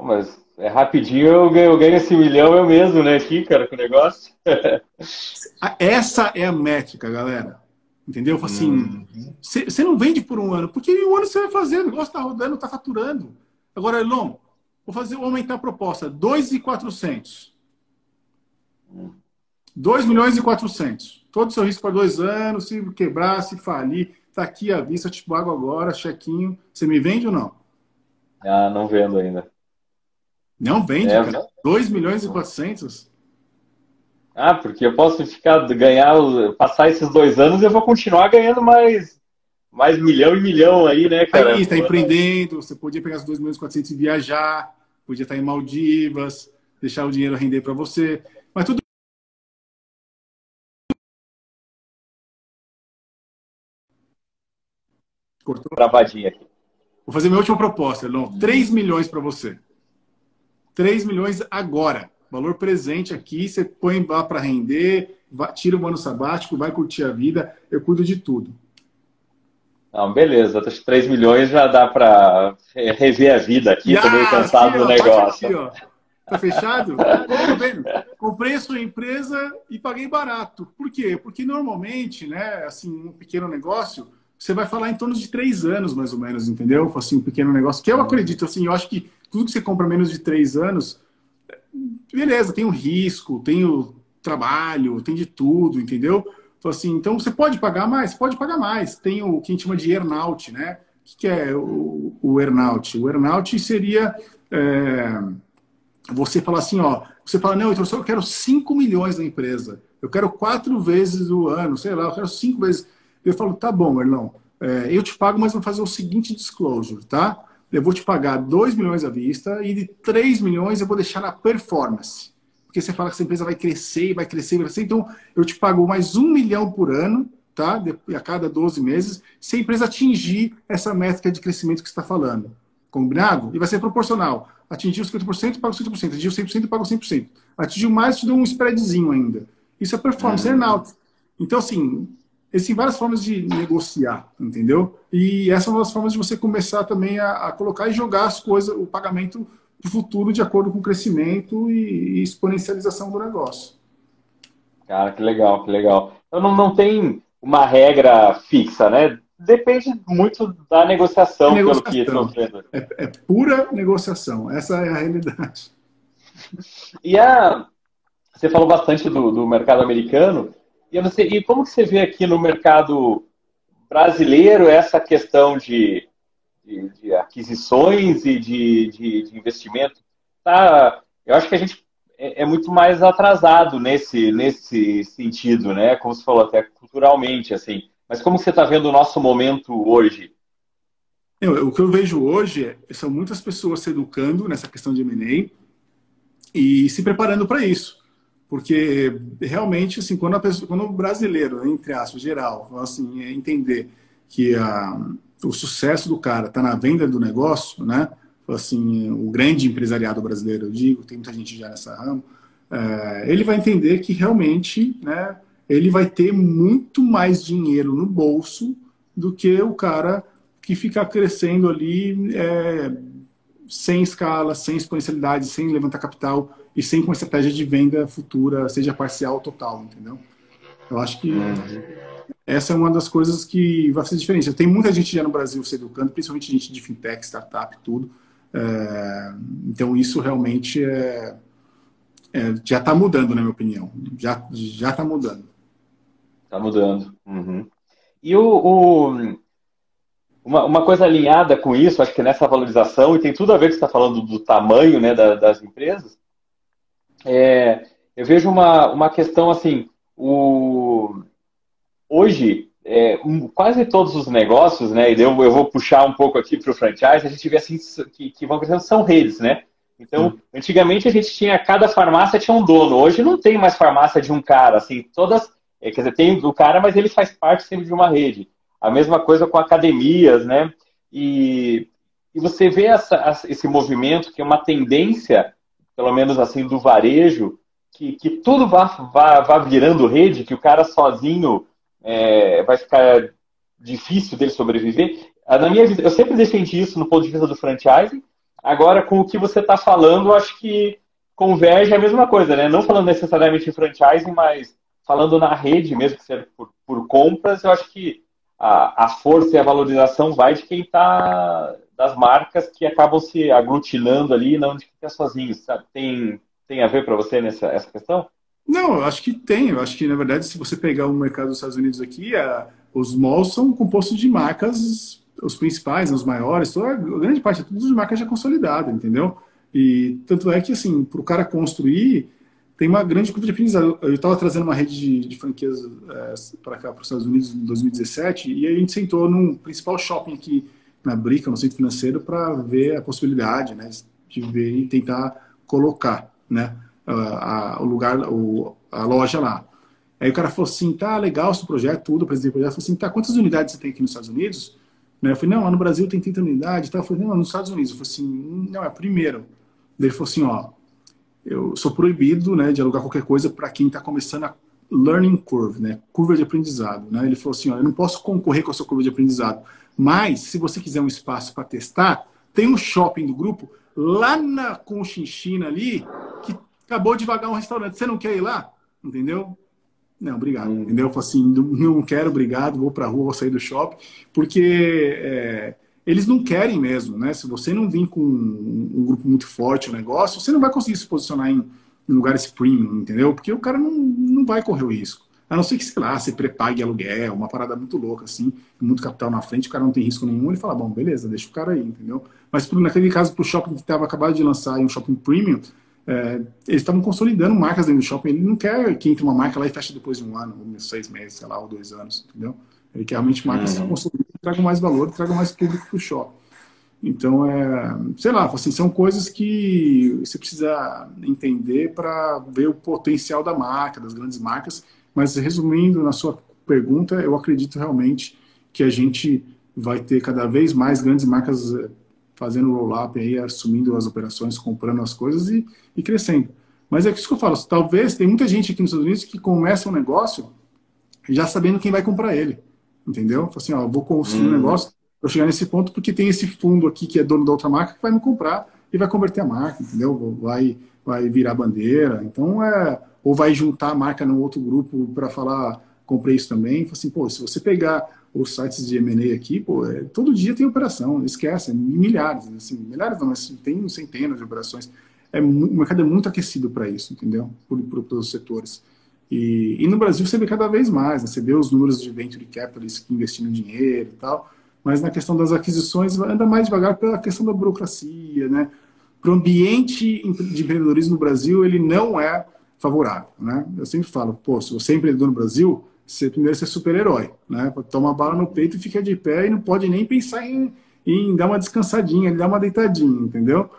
Speaker 2: Mas é rapidinho eu ganho, eu ganho esse milhão eu mesmo, né, aqui, cara, com o negócio.
Speaker 3: Essa é a métrica, galera. Entendeu? Assim, você uhum. não vende por um ano, porque em um ano você vai fazer, o negócio está rodando, está faturando. Agora, Elon, vou fazer aumentar a proposta, 2,400. 2 milhões e 400. Todo o seu risco para dois anos, se quebrar, se falir, está aqui a vista, eu te pago agora, chequinho. Você me vende ou não?
Speaker 2: Ah, não vendo ainda.
Speaker 3: Não vende, é, cara. 2 milhões e 400?
Speaker 2: Ah, porque eu posso ficar, ganhar, passar esses dois anos e eu vou continuar ganhando mais, mais milhão e milhão aí, né, cara?
Speaker 3: Aí, está empreendendo, você podia pegar os 2 milhões e 400 e viajar, podia estar em Maldivas, deixar o dinheiro render para você. Mas tudo
Speaker 2: Cortou? Travadinha aqui.
Speaker 3: Vou fazer minha última proposta, Elon. 3 milhões para você. 3 milhões agora. Valor presente aqui, você põe lá para render, tira o ano sabático, vai curtir a vida, eu cuido de tudo.
Speaker 2: Não, beleza, que 3 milhões já dá para rever a vida aqui, estou meio cansado aqui, do negócio.
Speaker 3: Aqui, tá fechado? tá vendo? Comprei a sua empresa e paguei barato. Por quê? Porque normalmente, né, assim, um pequeno negócio, você vai falar em torno de três anos, mais ou menos, entendeu? Assim, um pequeno negócio, que eu acredito, assim, eu acho que tudo que você compra menos de três anos, beleza, tem o risco, tem o trabalho, tem de tudo, entendeu? Então, assim, então você pode pagar mais? Pode pagar mais. Tem o que a gente chama de earnout, né? O que é o, o earnout? O earnout seria é, você falar assim, ó, você fala, não, então eu quero 5 milhões na empresa, eu quero quatro vezes o ano, sei lá, eu quero cinco vezes. Eu falo, tá bom, Erlão, é, eu te pago, mas vou fazer o seguinte disclosure, tá? eu vou te pagar 2 milhões à vista e de 3 milhões eu vou deixar na performance. Porque você fala que essa empresa vai crescer, vai crescer, vai crescer. Então, eu te pago mais 1 milhão por ano, tá? A cada 12 meses, se a empresa atingir essa métrica de crescimento que você está falando. Combinado? E vai ser proporcional. Atingiu 50%, pago 50%. Atingiu 100%, pago 100%. Atingiu mais, te dou um spreadzinho ainda. Isso é performance, é earnout. Então, assim, Existem várias formas de negociar, entendeu? E essa é uma das formas de você começar também a, a colocar e jogar as coisas, o pagamento para o futuro de acordo com o crescimento e, exponencialização do negócio.
Speaker 2: Cara, que legal, que legal. Então não, não tem uma regra fixa, né? Depende muito da negociação, negociação. pelo que estou vendo.
Speaker 3: É, é, pura negociação, essa é a realidade.
Speaker 2: E a, você falou bastante do, do mercado americano, e, você, e como que você vê aqui no mercado brasileiro essa questão de, de, de aquisições e de, de, de, investimento? Tá, eu acho que a gente é, é, muito mais atrasado nesse, nesse sentido, né? Como você falou, até culturalmente, assim. Mas como você está vendo o nosso momento hoje?
Speaker 3: Eu, o que eu vejo hoje é, são muitas pessoas se educando nessa questão de M&A e se preparando para isso. Porque realmente, assim, quando, pessoa, quando o brasileiro, entre aspas, geral, assim, é entender que a, o sucesso do cara está na venda do negócio, né? Assim, o grande empresariado brasileiro, eu digo, tem muita gente já nessa ramo, é, ele vai entender que realmente, né? Ele vai ter muito mais dinheiro no bolso do que o cara que fica crescendo ali é, sem escala, sem exponencialidade, sem levantar capital e sem com estratégia de venda futura, seja parcial ou total, entendeu? Eu acho que uhum. Essa é uma das coisas que vai fazer diferença. Tem muita gente já no Brasil se educando, principalmente gente de fintech, startup, tudo. É, então isso realmente é, é já está mudando, na minha opinião. Já já está mudando.
Speaker 2: Está mudando. Uhum. E o, o uma, uma, coisa alinhada com isso, acho que nessa valorização, e tem tudo a ver você está falando do tamanho né, da, das empresas, é, eu vejo uma, uma questão assim, o, hoje, é, quase todos os negócios, né, e eu, eu vou puxar um pouco aqui para o franchise, a gente vê assim que, que vão crescendo, são redes, né? Então, antigamente a gente tinha, cada farmácia tinha um dono, hoje não tem mais farmácia de um cara, assim, todas, é, quer dizer, tem o cara, mas ele faz parte sempre de uma rede. A mesma coisa com academias, né? E, e você vê essa, esse movimento que é uma tendência pelo menos assim, do varejo, que, que tudo vá, vá, vá virando rede, que o cara sozinho é, vai ficar difícil dele sobreviver. Na minha eu sempre defendi isso no ponto de vista do franchising. Agora, com o que você está falando, acho que converge a mesma coisa, né? Não falando necessariamente em franchising, mas falando na rede, mesmo que seja por, por compras, eu acho que a, a força e a valorização vai de quem está das marcas que acabam se aglutinando ali não de ficar sozinhos. Sabe? Tem, tem a ver para você nessa essa questão?
Speaker 3: Não, eu acho que tem. Eu acho que, na verdade, se você pegar o mercado dos Estados Unidos aqui, a, os malls são compostos de marcas, os principais, os maiores, toda, a grande parte é tudo de marcas já consolidadas, entendeu? E tanto é que, assim, para o cara construir, tem uma grande curva de aprendizado. Eu estava trazendo uma rede de, de franquias é, para cá, para os Estados Unidos, em 2017, e a gente sentou no principal shopping aqui na Brica, no centro financeiro, para ver a possibilidade né, de ver e tentar colocar né, a, o lugar, o, a loja lá. Aí o cara falou assim, tá legal esse projeto, tudo, o presidente do projeto falou assim, tá, quantas unidades você tem aqui nos Estados Unidos? Né, eu falei, não, lá no Brasil tem 30 unidades, tá? eu falei, não, nos Estados Unidos. Eu falei assim, não, é primeiro. Ele falou assim, ó, eu sou proibido né, de alugar qualquer coisa para quem está começando a learning curve, né, curva de aprendizado. Né? Ele falou assim, ó, eu não posso concorrer com a sua curva de aprendizado. Mas, se você quiser um espaço para testar, tem um shopping do grupo lá na Conchinchina ali, que acabou de vagar um restaurante. Você não quer ir lá? Entendeu? Não, obrigado. Hum. Entendeu? Eu falei assim, não quero, obrigado, vou para a rua, vou sair do shopping, porque é, eles não querem mesmo, né? Se você não vir com um grupo muito forte o negócio, você não vai conseguir se posicionar em, em lugares premium, entendeu? Porque o cara não, não vai correr o risco. A não ser que, sei lá, você prepague aluguel, uma parada muito louca, assim, muito capital na frente, o cara não tem risco nenhum, ele fala, bom, beleza, deixa o cara aí, entendeu? Mas naquele caso, para o shopping que estava acabado de lançar um shopping premium, é, eles estavam consolidando marcas dentro do shopping. Ele não quer que entre uma marca lá e feche depois de um ano, ou seis meses, sei lá, ou dois anos, entendeu? Ele quer realmente marcas uhum. que consolidem, tragam mais valor, tragam mais público para o shopping. Então, é, sei lá, assim, são coisas que você precisa entender para ver o potencial da marca, das grandes marcas, mas resumindo na sua pergunta, eu acredito realmente que a gente vai ter cada vez mais grandes marcas eh, fazendo roll-up aí, assumindo as operações, comprando as coisas e, e crescendo. Mas é isso que eu falo, talvez tem muita gente aqui nos Estados Unidos que começa um negócio já sabendo quem vai comprar ele. Entendeu? Fala assim, ó, vou construir hum. um negócio para chegar nesse ponto, porque tem esse fundo aqui que é dono da outra marca que vai me comprar e vai converter a marca, entendeu? Vai, vai virar bandeira. Então, é, ou vai juntar a marca no outro grupo para falar, comprei isso também. Assim, pô, se você pegar os sites de M&A aqui, pô, é, todo dia tem operação, esquece, milhares, assim, milhares não, mas tem centenas de operações. É, o mercado é muito aquecido para isso, entendeu? Por, por, pelos setores. E, e, no Brasil você vê cada vez mais, né? você vê os números de venture capitalists investindo dinheiro e tal, mas na questão das aquisições anda mais devagar pela questão da burocracia, né? Para o ambiente de empreendedorismo no Brasil, ele não é favorável, né? Eu sempre falo, pô, se você é empreendedor no Brasil, você primeiro ser super-herói, né? Toma bala no peito e fica de pé e não pode nem pensar em, em dar uma descansadinha, dar uma deitadinha, entendeu?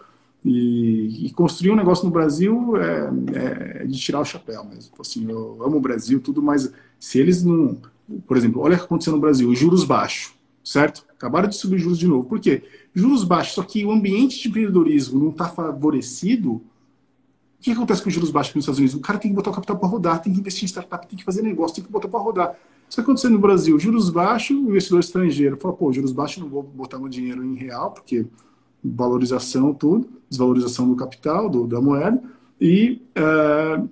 Speaker 3: E, e, construir um negócio no Brasil é, é, de tirar o chapéu mesmo. Assim, eu amo o Brasil, tudo, mas se eles não. Por exemplo, olha o que aconteceu no Brasil: juros baixos, certo? Acabaram de subir juros de novo. Por quê? Juros baixos, só que o ambiente de empreendedorismo não está favorecido que acontece com os juros baixos nos Estados Unidos? O cara tem que botar o capital para rodar, tem que investir em startup, tem que fazer negócio, tem que botar para rodar. Isso acontecendo no Brasil, juros baixos, o investidor estrangeiro fala, pô, juros baixos não vou botar meu dinheiro em real, porque valorização, tudo, desvalorização do capital, do, da moeda, e uh,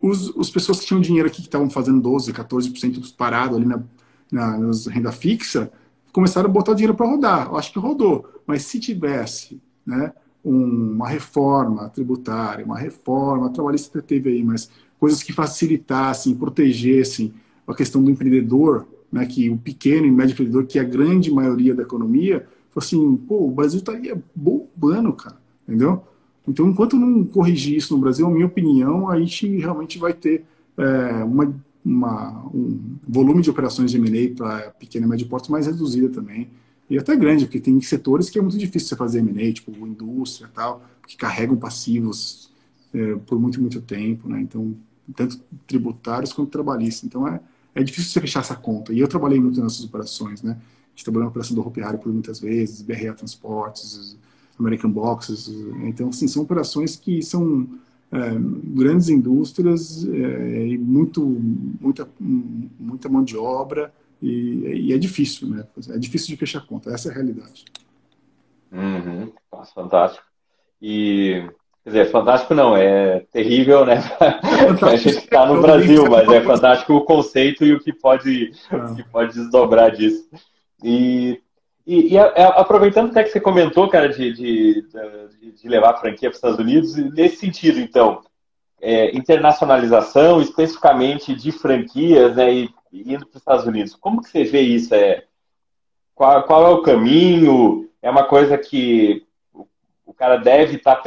Speaker 3: os, os pessoas que tinham dinheiro aqui, que estavam fazendo 12%, 14% parado ali na, na, renda fixa, começaram a botar dinheiro para rodar. Eu acho que rodou, mas se tivesse, né, uma reforma tributária, uma reforma trabalhista teve aí, mas coisas que facilitassem, protegessem a questão do empreendedor, né, que o pequeno e médio empreendedor, que é a grande maioria da economia, falou assim, pô, o Brasil estaria bombando, cara, entendeu? Então, enquanto não corrigir isso no Brasil, a minha opinião, a gente realmente vai ter é, uma, uma, um volume de operações de M&A para pequeno e médio porte mais reduzida também e até grande, porque tem setores que é muito difícil você fazer M&A, tipo indústria e tal, que carregam passivos é, por muito, muito tempo, né? Então, tanto tributários quanto trabalhistas. Então, é, é difícil você fechar essa conta. E eu trabalhei muito nessas operações, né? A gente trabalhou na operação do Ropiário por muitas vezes, BRA Transportes, American Boxes. Então, assim, são operações que são é, grandes indústrias é, e muito, muita, muita mão de obra e, e, é difícil, né? É difícil de fechar conta, essa é a realidade.
Speaker 2: Uhum. Nossa, fantástico. E, quer dizer, fantástico não, é terrível, né? a gente está no Brasil, mas é fantástico o conceito e o que pode, ah. que pode desdobrar disso. E, e, e, aproveitando até que você comentou, cara, de, de, de, de levar a franquia para os Estados Unidos, nesse sentido, então, é, internacionalização, especificamente de franquias, né, e indo para os Estados Unidos. Como que você vê isso? É, qual, qual é o caminho? É uma coisa que o cara deve, tá,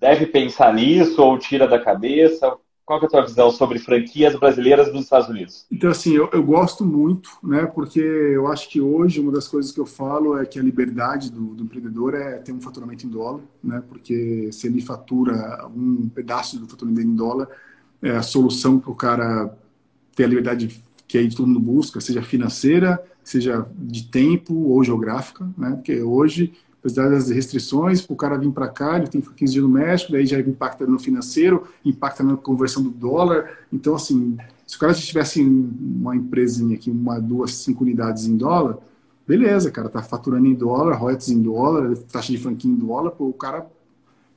Speaker 2: deve pensar nisso ou tira da cabeça? Qual é a tua visão sobre franquias brasileiras nos Estados Unidos?
Speaker 3: Então, assim, eu, eu, gosto muito, né? Porque eu acho que hoje uma das coisas que eu falo é que a liberdade do, do empreendedor é ter um faturamento em dólar, né? Porque se ele fatura um pedaço do faturamento em dólar, é a solução para o cara ter a liberdade que aí todo mundo busca, seja financeira, seja de tempo ou geográfica, né? Porque hoje, apesar das restrições, o cara vir para cá, ele tem 15 dias no México, daí já impacta no financeiro, impacta na conversão do dólar. Então, assim, se o cara tivesse uma empresinha aqui, uma, duas, cinco unidades em dólar, beleza, cara, tá faturando em dólar, royalties em dólar, taxa de franquia em dólar, pô, o cara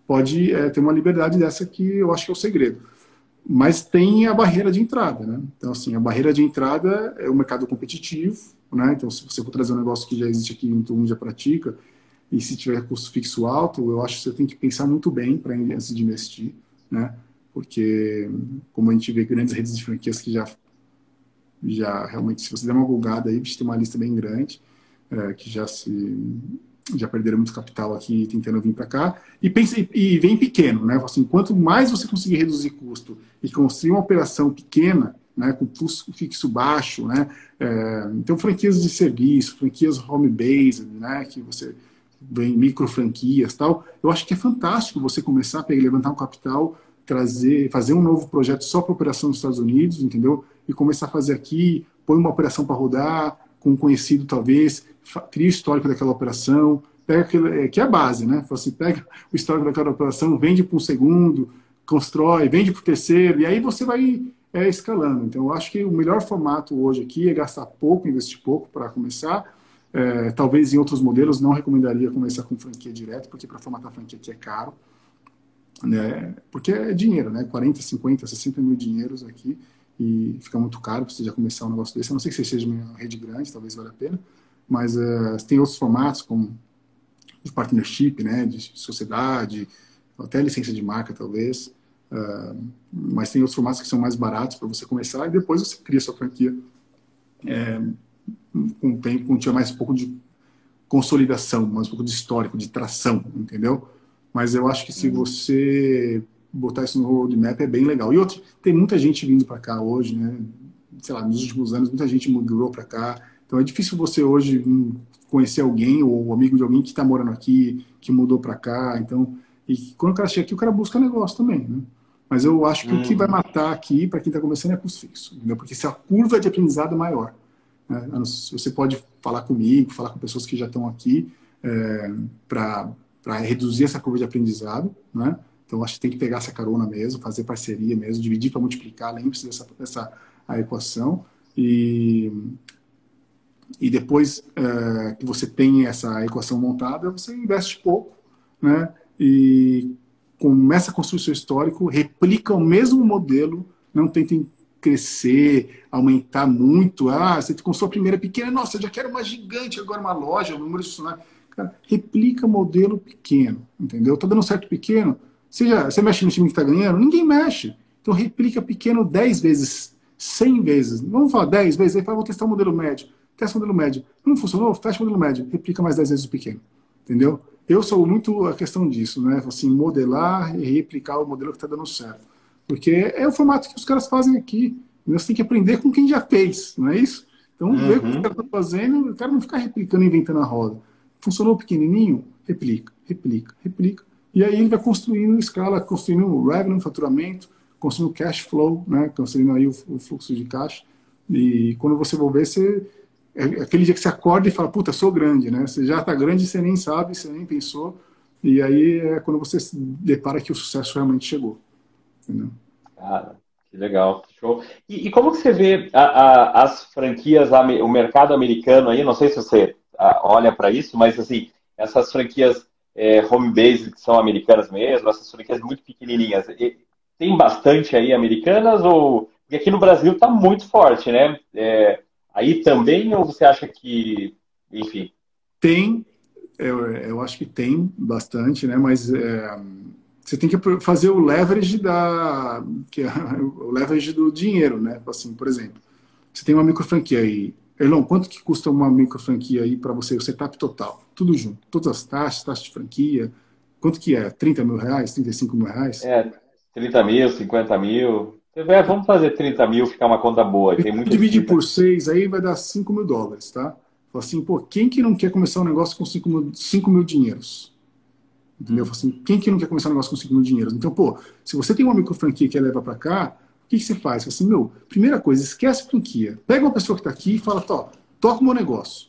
Speaker 3: pode é, ter uma liberdade dessa que eu acho que é o segredo mas tem a barreira de entrada, né? Então, assim, a barreira de entrada é o mercado competitivo, né? Então, se você for trazer um negócio que já existe aqui, todo mundo já pratica, e se tiver custo fixo alto, eu acho que você tem que pensar muito bem para antes de investir, né? Porque, como a gente vê grandes redes de franquias que já, já realmente, se você der uma bugada aí, você tem uma lista bem grande, é, que já se já perderam muito capital aqui tentando vir para cá, e, pense, e vem pequeno, né? Assim, quanto mais você conseguir reduzir custo e construir uma operação pequena, né, com custo fixo baixo, né? É, então, franquias de serviço, franquias home-based, né, que você vem micro franquias tal, eu acho que é fantástico você começar a pegar, levantar um capital, trazer, fazer um novo projeto só para operação nos Estados Unidos, entendeu? E começar a fazer aqui, põe uma operação para rodar, com um conhecido talvez, cria o histórico daquela operação, pega aquilo, é, que é a base, né? Assim, pega o histórico daquela operação, vende para um segundo, constrói, vende para o terceiro, e aí você vai é, escalando. Então, eu acho que o melhor formato hoje aqui é gastar pouco, investir pouco para começar. É, talvez em outros modelos não recomendaria começar com franquia direto, porque para formatar franquia aqui é caro. né? Porque é dinheiro, né? 40, 50, 60 mil dinheiros aqui e fica muito caro para você já começar um negócio desse. A não sei que você seja uma rede grande, talvez valha a pena, mas uh, tem outros formatos como de partnership, né? De sociedade, até licença de marca, talvez. Uh, mas tem outros formatos que são mais baratos para você começar e depois você cria sua franquia é, com tempo, com tinha mais um pouco de consolidação, mais um pouco de histórico, de tração, entendeu? Mas eu acho que se uhum. você botar isso no roadmap é bem legal. E outro, tem muita gente vindo para cá hoje, né? Sei lá, nos últimos anos, muita gente migrou para cá. Então é difícil você hoje conhecer alguém ou amigo de alguém que está morando aqui, que mudou para cá. Então, e quando o cara chega aqui, o cara busca negócio também, né? Mas eu acho que uhum. o que vai uhum. matar aqui, para quem está começando, é custo fixo. Entendeu? Porque se a curva de aprendizado é maior. Né? Você pode falar comigo, falar com pessoas que já estão aqui, é, para reduzir essa curva de aprendizado, né? Então, acho que tem que pegar essa carona mesmo, fazer parceria mesmo, dividir para multiplicar, lembre-se dessa, dessa a equação. E, e depois é, que você tem essa equação montada, você investe pouco, né? E começa a construir seu histórico, replica o mesmo modelo, não tentem crescer, aumentar muito. Ah, você com sua primeira pequena, nossa, já quero uma gigante, agora uma loja, um número de funcionários. Cara, replica modelo pequeno, entendeu? Tá dando certo pequeno, você, já, você mexe no time que está ganhando? Ninguém mexe. Então replica pequeno 10 vezes, 100 vezes. Vamos falar 10 vezes, aí fala, vou testar o modelo médio. Testa o modelo médio. Não funcionou? Fecha o modelo médio. Replica mais 10 vezes o pequeno. Entendeu? Eu sou muito a questão disso, né? Assim, modelar e replicar o modelo que está dando certo. Porque é o formato que os caras fazem aqui. Você tem que aprender com quem já fez, não é isso? Então, uhum. ver o que o cara está fazendo, o cara não ficar replicando, inventando a roda. Funcionou pequenininho? Replica, replica, replica. E aí ele vai construindo escala, construindo o revenue, faturamento, construindo cash flow, né? construindo aí o, o fluxo de caixa. E quando você for ver, você é aquele dia que você acorda e fala, puta, sou grande, né? Você já está grande, você nem sabe, você nem pensou. E aí é quando você se depara que o sucesso realmente chegou. Entendeu?
Speaker 2: Cara, que legal. Show. E, e como que você vê a, a, as franquias, o mercado americano aí? Não sei se você olha para isso, mas assim, essas franquias é, home base que são americanas mesmo, essas franquias muito pequenininhas. E tem bastante aí americanas ou porque aqui no Brasil está muito forte, né? É, aí também ou você acha que, enfim?
Speaker 3: Tem, eu, eu acho que tem bastante, né? Mas é, você tem que fazer o leverage da, que é o leverage do dinheiro, né? Assim, por exemplo, você tem uma micro franquia aí Elon, quanto que custa uma micro franquia aí para você, o setup total? Tudo junto, todas as taxas, taxa de franquia, quanto que é? 30 mil reais, 35 mil reais?
Speaker 2: É, 30 mil, 50 mil. É, vamos fazer 30 mil, ficar uma conta boa. Tem muito
Speaker 3: Dividir por 6 aí vai dar 5 mil dólares, tá? Fala assim, pô, quem que não quer começar um negócio com 5 mil, 5 mil dinheiros? Entendeu? Fala assim, quem que não quer começar um negócio com 5 mil dinheiros? Então, pô, se você tem uma micro franquia que leva para cá, que, que você faz? Assim, meu, primeira coisa, esquece a franquia. Pega uma pessoa que está aqui e fala, Tó, toca o meu negócio.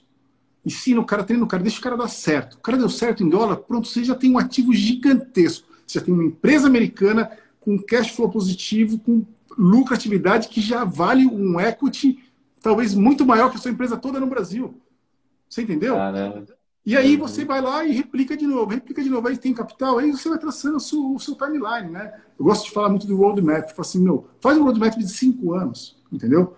Speaker 3: Ensina o cara, treina o cara, deixa o cara dar certo. O cara deu certo em dólar, pronto, você já tem um ativo gigantesco. Você já tem uma empresa americana com cash flow positivo, com lucratividade que já vale um equity talvez muito maior que a sua empresa toda no Brasil. Você entendeu? Caramba. E aí você vai lá e replica de novo, replica de novo, aí tem capital, aí você vai traçando o seu, o seu timeline, né? Eu gosto de falar muito do roadmap, falo assim, meu, faz um roadmap de cinco anos, entendeu?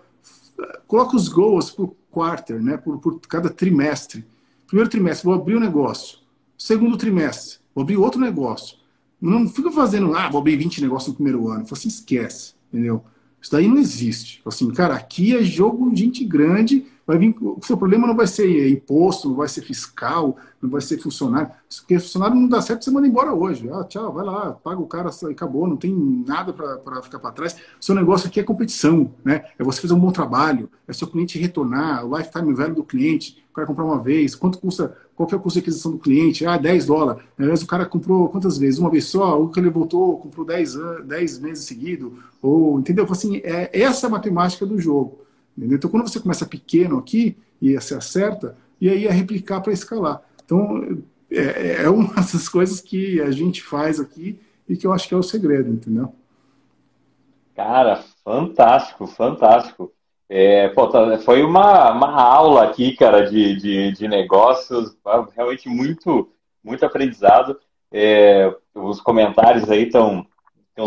Speaker 3: Coloca os goals por quarter, né? Por, por cada trimestre. Primeiro trimestre, vou abrir um negócio. Segundo trimestre, vou abrir outro negócio. Não fica fazendo, ah, abrir 20 negócios no primeiro ano. Falo assim, esquece, entendeu? Isso daí não existe. Assim, cara, aqui é jogo de gente grande, vai vir, o seu problema não vai ser imposto, não vai ser fiscal, não vai ser funcionário. Porque funcionário não dá certo, você manda embora hoje. Ah, tchau, vai lá, paga o cara acabou, não tem nada para ficar para trás. Seu negócio aqui é competição, né? É você fazer um bom trabalho, é seu cliente retornar, o lifetime value do cliente, cara comprar uma vez, quanto custa, qual que é o custo de aquisição do cliente? Ah, 10 dólares. Vezes o cara comprou quantas vezes? Uma vez só, ou que ele voltou, comprou 10, 10 meses seguido, ou, entendeu? Assim, é essa a matemática do jogo. Entendeu? Então, quando você começa pequeno aqui e você acerta, e aí é replicar para escalar. Então, é, é uma das coisas que a gente faz aqui e que eu acho que é o segredo, entendeu?
Speaker 2: Cara, fantástico, fantástico. É, pô, tá, foi uma, uma aula aqui, cara, de, de, de negócios, realmente muito, muito aprendizado. É, os comentários aí estão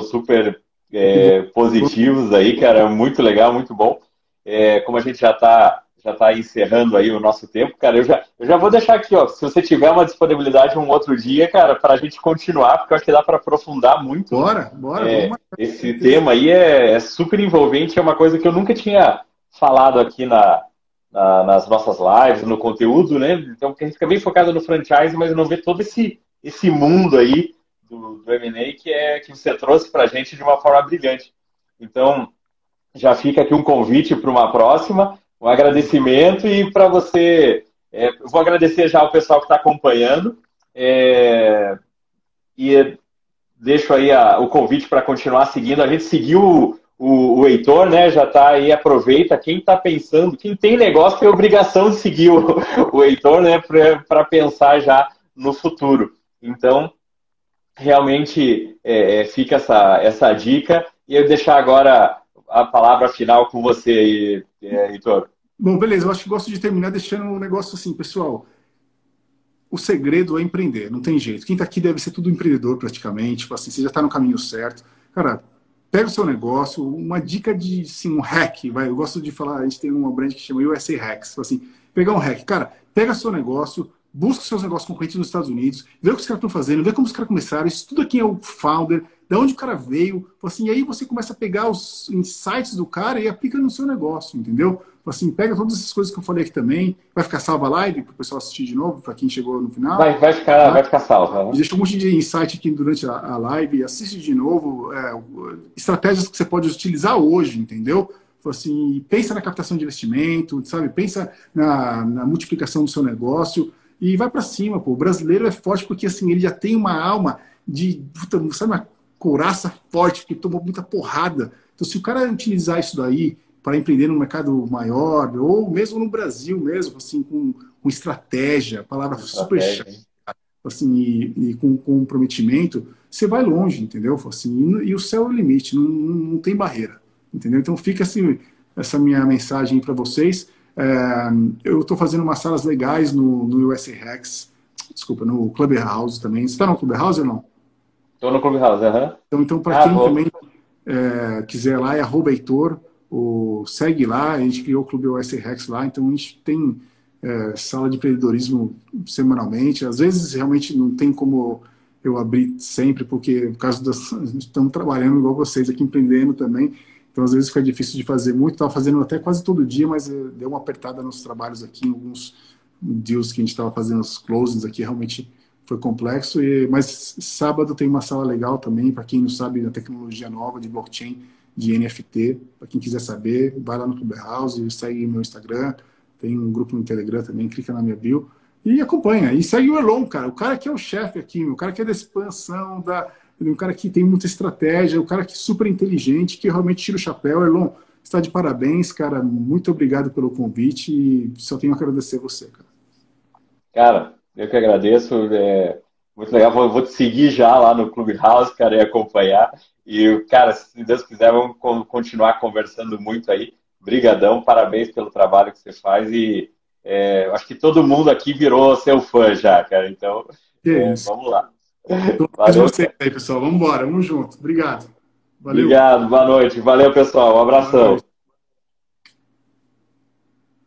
Speaker 2: super é, positivos aí, cara, muito legal, muito bom. É, como a gente já está já tá encerrando aí o nosso tempo, cara, eu já, eu já vou deixar aqui, ó, se você tiver uma disponibilidade um outro dia, cara, para a gente continuar, porque eu acho que dá para aprofundar muito.
Speaker 3: Bora, bora.
Speaker 2: É, esse tema aí é, é, super envolvente, é uma coisa que eu nunca tinha falado aqui na, na, nas nossas lives, no conteúdo, né? Então, a gente fica bem focado no franchise, mas não vê todo esse, esse mundo aí do, do M&A que, é, que você trouxe para a gente de uma forma brilhante. Então, já fica aqui um convite para uma próxima, um agradecimento e para você, é, vou agradecer já ao pessoal que está acompanhando é, e deixo aí a, o convite para continuar seguindo. A gente seguiu o, o Heitor, né? Já está aí, aproveita. Quem está pensando, quem tem negócio tem obrigação de seguir o, o Heitor, né? Para pensar já no futuro. Então, realmente é, é, fica essa, essa dica. E eu deixar agora a palavra final com você é, Heitor.
Speaker 3: Bom, beleza. Eu acho que gosto de terminar deixando um negócio assim, pessoal. O segredo é empreender, não tem jeito. Quem está aqui deve ser tudo empreendedor praticamente. Tipo assim, você já está no caminho certo. Cara, pega o seu negócio, uma dica de sim, um hack, vai. Eu gosto de falar, a gente tem uma brand que chama USA Hacks. Assim, pegar um hack. Cara, pega seu negócio, busca seus negócios concorrentes nos Estados Unidos, vê o que os caras estão fazendo, vê como os caras começaram, estuda quem é o founder, de onde o cara veio, assim, e aí você começa a pegar os insights do cara e aplica no seu negócio, entendeu? Assim, pega todas essas coisas que eu falei aqui também, vai ficar salva a live para o pessoal assistir de novo, para quem chegou no final.
Speaker 2: Vai, vai ficar, tá? vai ficar salva. Né?
Speaker 3: Deixa um monte de insight aqui durante a, a live, assiste de novo, é, estratégias que você pode utilizar hoje, entendeu? Assim, pensa na captação de investimento, sabe? Pensa na, na multiplicação do seu negócio e vai para cima, pô. O brasileiro é forte porque assim, ele já tem uma alma de, sabe, uma couraça forte, que tomou muita porrada. Então, se o cara utilizar isso daí para empreender no mercado maior, ou mesmo no Brasil mesmo, assim, com, com estratégia, palavra super chata, assim, e, e, com comprometimento, você vai longe, entendeu? Assim, e, e o céu é o limite, não, não, tem barreira, entendeu? Então fica assim, essa minha mensagem para vocês. É, eu estou fazendo umas salas legais no, no USA Hacks, desculpa, no Clubhouse também. Você está no Clubhouse ou não?
Speaker 2: Estou no Clubhouse, aham. Uhum.
Speaker 3: Então, então para ah, quem também é, quiser lá, é arroba Heitor, o, segue lá, a gente criou o Clube US Rex lá, então a gente tem é, sala de empreendedorismo semanalmente. Às vezes realmente não tem como eu abrir sempre, porque por causa das. Estamos trabalhando igual vocês aqui, empreendendo também. Então, às vezes fica difícil de fazer muito. Estava fazendo até quase todo dia, mas é, deu uma apertada nos trabalhos aqui, em alguns deals que a gente estava fazendo, os closings aqui, realmente foi complexo, e, mas sábado tem uma sala legal também, para quem não sabe da tecnologia nova de blockchain, de NFT, para quem quiser saber, vai lá no Clubhouse, segue meu Instagram, tem um grupo no Telegram também, clica na minha bio e acompanha. E segue o Elon, cara, o cara que é o chefe aqui, o cara que é da expansão, da, um cara que tem muita estratégia, o cara que é super inteligente, que realmente tira o chapéu. Elon, está de parabéns, cara, muito obrigado pelo convite e só tenho a agradecer você, cara.
Speaker 2: Cara, eu que agradeço. É muito legal. Vou, vou, te seguir já lá no Clubhouse, cara, e acompanhar. E, cara, se Deus quiser, vamos continuar conversando muito aí. Brigadão, parabéns pelo trabalho que você faz. E é, acho que todo mundo aqui virou seu fã já, cara. Então, é, vamos lá.
Speaker 3: Valeu. você aí, pessoal. Vamos embora, vamos junto. Obrigado.
Speaker 2: Valeu. Obrigado, boa noite. Valeu, pessoal. Um abração.